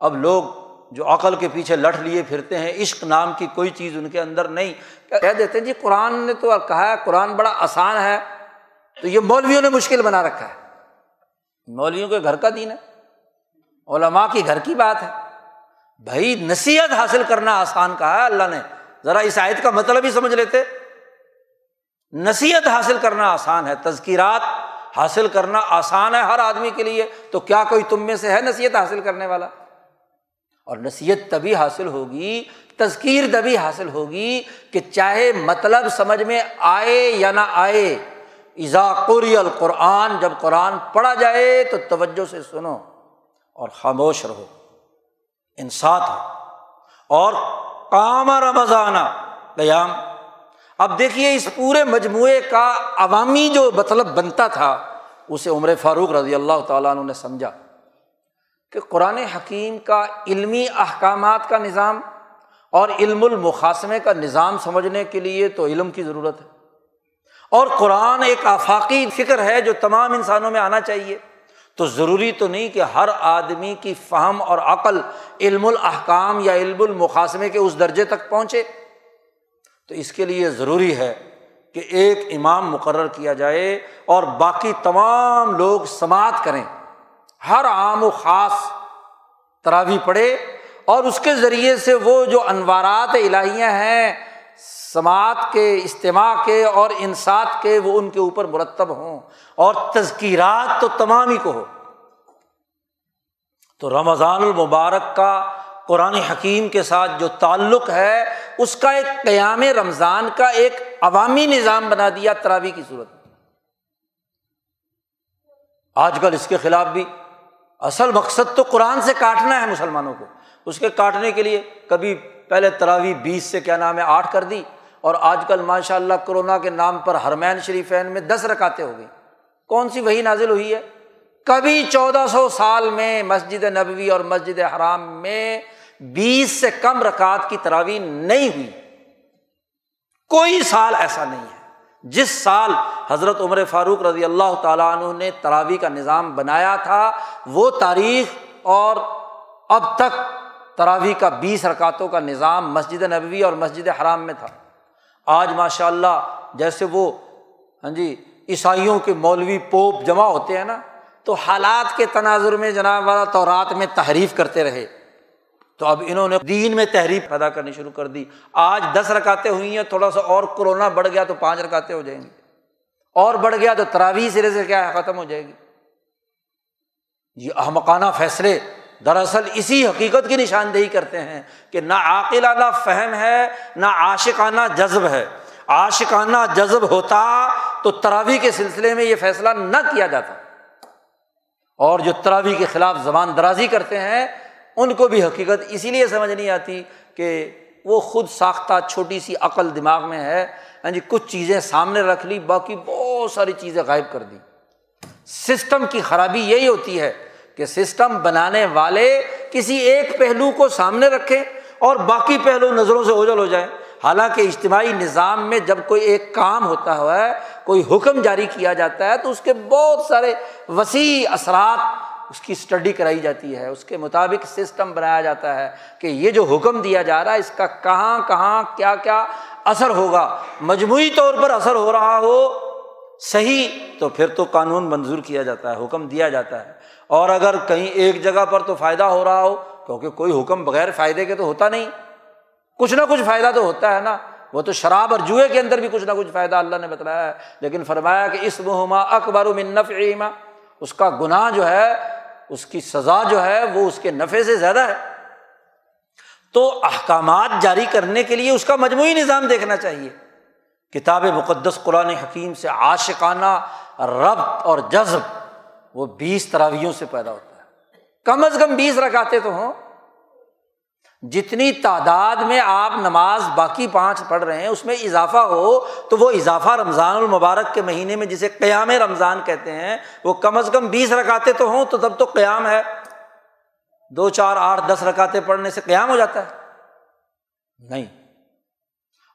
اب لوگ جو عقل کے پیچھے لٹ لیے پھرتے ہیں، عشق نام کی کوئی چیز ان کے اندر نہیں۔ کہہ دیتے ہیں جی قرآن نے تو کہا ہے، قرآن بڑا آسان ہے۔ تو یہ مولویوں نے مشکل بنا رکھا ہے۔ مولویوں کے گھر کا دین ہے۔ علماء کی گھر کی بات ہے۔ بھائی نصیحت حاصل کرنا آسان کہا ہے، اللہ نے۔ ذرا اس آیت کا مطلب ہی سمجھ لیتے۔ نصیحت حاصل کرنا آسان ہے، تذکیرات حاصل کرنا آسان ہے ہر آدمی کے لیے۔ تو کیا کوئی تم میں سے ہے نصیحت حاصل کرنے والا؟ اور نصیحت تبھی حاصل ہوگی، تذکیر تبھی حاصل ہوگی کہ چاہے مطلب سمجھ میں آئے یا نہ آئے۔ قری القرآن، جب قرآن پڑھا جائے تو توجہ سے سنو اور خاموش رہو انسات ہو۔ اور کام رمضان، قیام۔ اب دیکھیے اس پورے مجموعے کا عوامی جو مطلب بنتا تھا، اسے عمر فاروق رضی اللہ تعالیٰ عنہ نے سمجھا کہ قرآن حکیم کا علمی احکامات کا نظام اور علم المقاسمے کا نظام سمجھنے کے لیے تو علم کی ضرورت ہے۔ اور قرآن ایک آفاقی فکر ہے جو تمام انسانوں میں آنا چاہیے۔ تو ضروری تو نہیں کہ ہر آدمی کی فہم اور عقل علم الحکام یا علم المقاسمے کے اس درجے تک پہنچے۔ تو اس کے لیے ضروری ہے کہ ایک امام مقرر کیا جائے اور باقی تمام لوگ سماعت کریں۔ ہر عام و خاص تراوی پڑھے اور اس کے ذریعے سے وہ جو انوارات الہیاں ہیں سماعت کے اجتماع کے اور انسات کے وہ ان کے اوپر مرتب ہوں اور تذکیرات تو تمام ہی کو ہو تو رمضان المبارک کا قرآن حکیم کے ساتھ جو تعلق ہے، اس کا ایک قیام رمضان کا ایک عوامی نظام بنا دیا تراوی کی صورت۔ میں آج کل اس کے خلاف بھی۔ اصل مقصد تو قرآن سے کاٹنا ہے مسلمانوں کو۔ اس کے کاٹنے کے لیے کبھی پہلے تراوی بیس سے کیا نام ہے، آٹھ کر دی۔ اور آج کل ماشاء اللہ کرونا کے نام پر ہرمین شریفین میں دس رکاتے ہو گئی کون سی وہی نازل ہوئی ہے؟ کبھی چودہ سو سال میں مسجد نبوی اور مسجد حرام میں بیس سے کم رکعت کی تراوی نہیں ہوئی۔ کوئی سال ایسا نہیں ہے۔ جس سال حضرت عمر فاروق رضی اللہ تعالیٰ عنہ نے تراوی کا نظام بنایا تھا، وہ تاریخ اور اب تک تراوی کا بیس رکعتوں کا نظام مسجد نبوی اور مسجد حرام میں تھا۔ آج ماشاء اللہ جیسے وہ ہاں جی عیسائیوں کے مولوی پوپ جمع ہوتے ہیں نا، تو حالات کے تناظر میں جناب والا تو رات میں تحریف کرتے رہے۔ تو اب انہوں نے دین میں تحریف پیدا کرنی شروع کر دی۔ آج دس رکاتے ہوئی ہیں، تھوڑا سا اور کورونا بڑھ گیا تو پانچ رکاتے ہو جائیں گے اور بڑھ گیا تو تراوی سرے سے کیا ہے، ختم ہو جائے گی۔ یہ احمقانہ فیصلے دراصل اسی حقیقت کی نشاندہی کرتے ہیں کہ نہ عاقلانہ فہم ہے، نہ عاشقانہ جذب ہے۔ عاشقانہ جذب ہوتا تو تراوی کے سلسلے میں یہ فیصلہ نہ کیا جاتا۔ اور جو تراوی کے خلاف زبان درازی کرتے ہیں، ان کو بھی حقیقت اسی لیے سمجھ نہیں آتی کہ وہ خود ساختہ چھوٹی سی عقل دماغ میں ہے ہاں جی کچھ چیزیں سامنے رکھ لی، باقی بہت ساری چیزیں غائب کر دی۔ سسٹم کی خرابی یہی ہوتی ہے کہ سسٹم بنانے والے کسی ایک پہلو کو سامنے رکھیں اور باقی پہلو نظروں سے اوجل ہو جائیں۔ حالانکہ اجتماعی نظام میں جب کوئی ایک کام ہوتا ہے، کوئی حکم جاری کیا جاتا ہے، تو اس کے بہت سارے وسیع اثرات اس کی اسٹڈی کرائی جاتی ہے۔ اس کے مطابق سسٹم بنایا جاتا ہے کہ یہ جو حکم دیا جا رہا ہے، اس کا کہاں کہاں کیا کیا اثر ہوگا۔ مجموعی طور پر اثر ہو رہا ہو، صحیح تو پھر تو قانون منظور کیا جاتا ہے، حکم دیا جاتا ہے۔ اور اگر کہیں ایک جگہ پر تو فائدہ ہو رہا ہو، کیونکہ کوئی حکم بغیر فائدے کے تو ہوتا نہیں۔ کچھ نہ کچھ فائدہ تو ہوتا ہے نا۔ وہ تو شراب اور جوئے کے اندر بھی کچھ نہ کچھ فائدہ اللہ نے بتلایا ہے۔ لیکن فرمایا کہ اس مہما اکبر ایما اس کا گناہ جو ہے، اس کی سزا جو ہے، وہ اس کے نفے سے زیادہ ہے۔ تو احکامات جاری کرنے کے لیے اس کا مجموعی نظام دیکھنا چاہیے۔ کتاب مقدس قرآن حکیم سے عاشقانہ ربط اور جذب۔ وہ بیس تراویوں سے پیدا ہوتا ہے۔ کم از کم بیس رکھاتے تو ہوں۔ جتنی تعداد میں آپ نماز باقی پانچ پڑھ رہے ہیں، اس میں اضافہ ہو تو وہ اضافہ رمضان المبارک کے مہینے میں جسے قیام رمضان کہتے ہیں، وہ کم از کم بیس رکاتے تو ہوں تو تب تو قیام ہے۔ دو، چار، آٹھ، دس رکاتے پڑھنے سے قیام ہو جاتا ہے۔ نہیں۔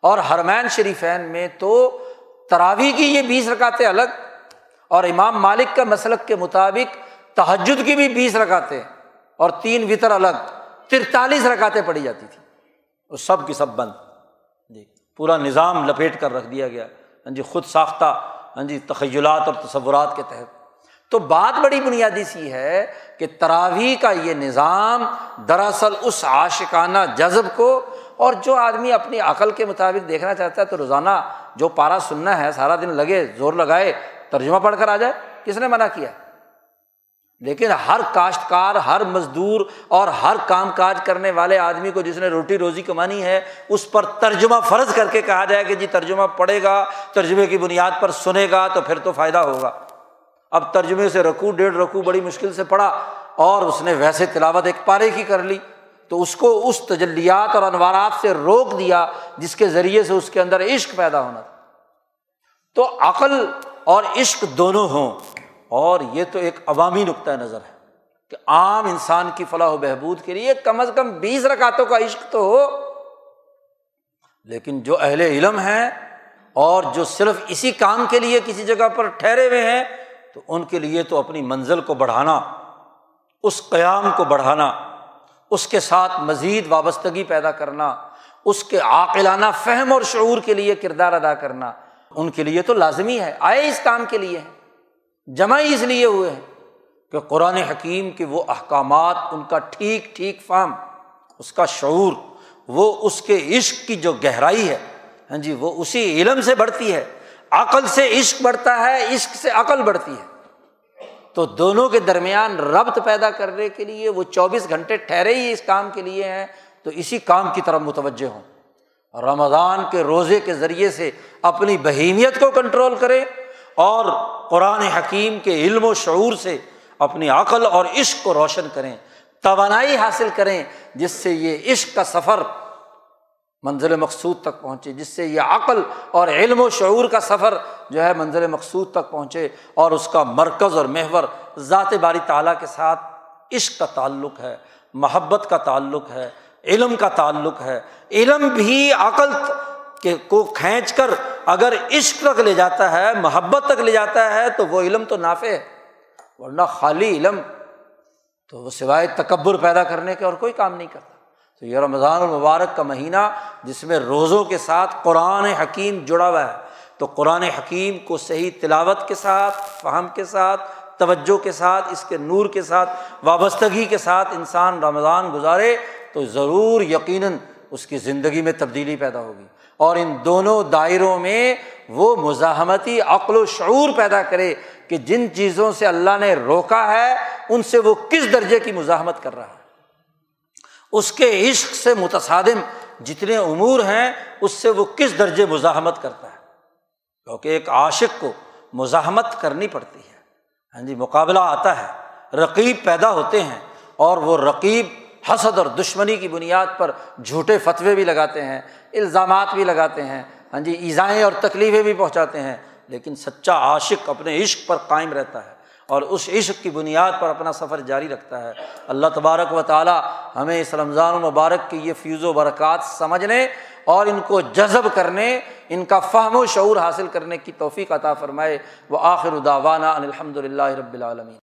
اور ہرمین شریفین میں تو تراوی کی یہ بیس رکاتے الگ اور امام مالک کا مسلک کے مطابق تحجد کی بھی بیس رکاتے اور تین وطر الگ، ترتالیس رکاتے پڑھی جاتی تھی وہ سب کی سب بند۔ جی پورا نظام لپیٹ کر رکھ دیا گیا۔ ہاں جی خود ساختہ ہاں جی تخیلات اور تصورات کے تحت۔ تو بات بڑی بنیادی سی ہے کہ تراویح کا یہ نظام دراصل اس عاشقانہ جذب کو اور جو آدمی اپنی عقل کے مطابق دیکھنا چاہتا ہے تو روزانہ جو پارا سننا ہے، سارا دن لگے، زور لگائے ترجمہ پڑھ کر آ جائے، کس نے منع کیا؟ لیکن ہر کاشتکار، ہر مزدور اور ہر کام کاج کرنے والے آدمی کو جس نے روٹی روزی کمانی ہے، اس پر ترجمہ فرض کر کے کہا جائے کہ جی ترجمہ پڑے گا، ترجمے کی بنیاد پر سنے گا تو پھر تو فائدہ ہوگا۔ اب ترجمے سے رکو ڈیڑھ رکو بڑی مشکل سے پڑھا اور اس نے ویسے تلاوت ایک پارے کی کر لی۔ تو اس کو اس تجلیات اور انوارات سے روک دیا جس کے ذریعے سے اس کے اندر عشق پیدا ہونا تھا۔ تو عقل اور عشق دونوں ہوں۔ اور یہ تو ایک عوامی نقطۂ نظر ہے کہ عام انسان کی فلاح و بہبود کے لیے کم از کم بیس رکعتوں کا عشق تو ہو۔ لیکن جو اہل علم ہیں اور جو صرف اسی کام کے لیے کسی جگہ پر ٹھہرے ہوئے ہیں، تو ان کے لیے تو اپنی منزل کو بڑھانا، اس قیام کو بڑھانا، اس کے ساتھ مزید وابستگی پیدا کرنا، اس کے عاقلانہ فہم اور شعور کے لیے کردار ادا کرنا ان کے لیے تو لازمی ہے، آئے اس کام کے لیے جمع ہی اس لیے ہوئے ہیں کہ قرآن حکیم کے وہ احکامات، ان کا ٹھیک ٹھیک فہم، اس کا شعور، وہ اس کے عشق کی جو گہرائی ہے ہاں جی وہ اسی علم سے بڑھتی ہے، عقل سے عشق بڑھتا ہے، عشق سے عقل بڑھتی ہے۔ تو دونوں کے درمیان ربط پیدا کرنے کے لیے وہ چوبیس گھنٹے ٹھہرے ہی اس کام کے لیے ہیں، تو اسی کام کی طرف متوجہ ہوں۔ رمضان کے روزے کے ذریعے سے اپنی بہیمیت کو کنٹرول کریں اور قرآن حکیم کے علم و شعور سے اپنی عقل اور عشق کو روشن کریں، توانائی حاصل کریں، جس سے یہ عشق کا سفر منزل مقصود تک پہنچے، جس سے یہ عقل اور علم و شعور کا سفر جو ہے منزل مقصود تک پہنچے اور اس کا مرکز اور محور ذات باری تعالیٰ کے ساتھ عشق کا تعلق ہے، محبت کا تعلق ہے علم کا تعلق ہے۔ علم بھی عقل کو کھینچ کر اگر عشق تک لے جاتا ہے، محبت تک لے جاتا ہے، تو وہ علم تو نافع ہے۔ ورنہ خالی علم تو وہ سوائے تکبر پیدا کرنے کے اور کوئی کام نہیں کرتا۔ تو یہ رمضان المبارک کا مہینہ جس میں روزوں کے ساتھ قرآن حکیم جڑا ہوا ہے۔ تو قرآن حکیم کو صحیح تلاوت کے ساتھ، فہم کے ساتھ، توجہ کے ساتھ، اس کے نور کے ساتھ، وابستگی کے ساتھ انسان رمضان گزارے۔ تو ضرور یقیناً اس کی زندگی میں تبدیلی پیدا ہوگی۔ اور ان دونوں دائروں میں وہ مزاحمتی عقل و شعور پیدا کرے کہ جن چیزوں سے اللہ نے روکا ہے، ان سے وہ کس درجے کی مزاحمت کر رہا ہے۔ اس کے عشق سے متصادم جتنے امور ہیں، اس سے وہ کس درجے مزاحمت کرتا ہے۔ کیونکہ ایک عاشق کو مزاحمت کرنی پڑتی ہے۔ ہاں جی مقابلہ آتا ہے، رقیب پیدا ہوتے ہیں اور وہ رقیب حسد اور دشمنی کی بنیاد پر جھوٹے فتوے بھی لگاتے ہیں، الزامات بھی لگاتے ہیں ہاں جی ایزائیں اور تکلیفیں بھی پہنچاتے ہیں، لیکن سچا عاشق اپنے عشق پر قائم رہتا ہے اور اس عشق کی بنیاد پر اپنا سفر جاری رکھتا ہے۔ اللہ تبارک و تعالیٰ ہمیں اس رمضان المبارک کی یہ فیوز و برکات سمجھنے اور ان کو جذب کرنے، ان کا فہم و شعور حاصل کرنے کی توفیق عطا فرمائے۔ وہ آخر الداوانہ الحمد للہ رب العالمین۔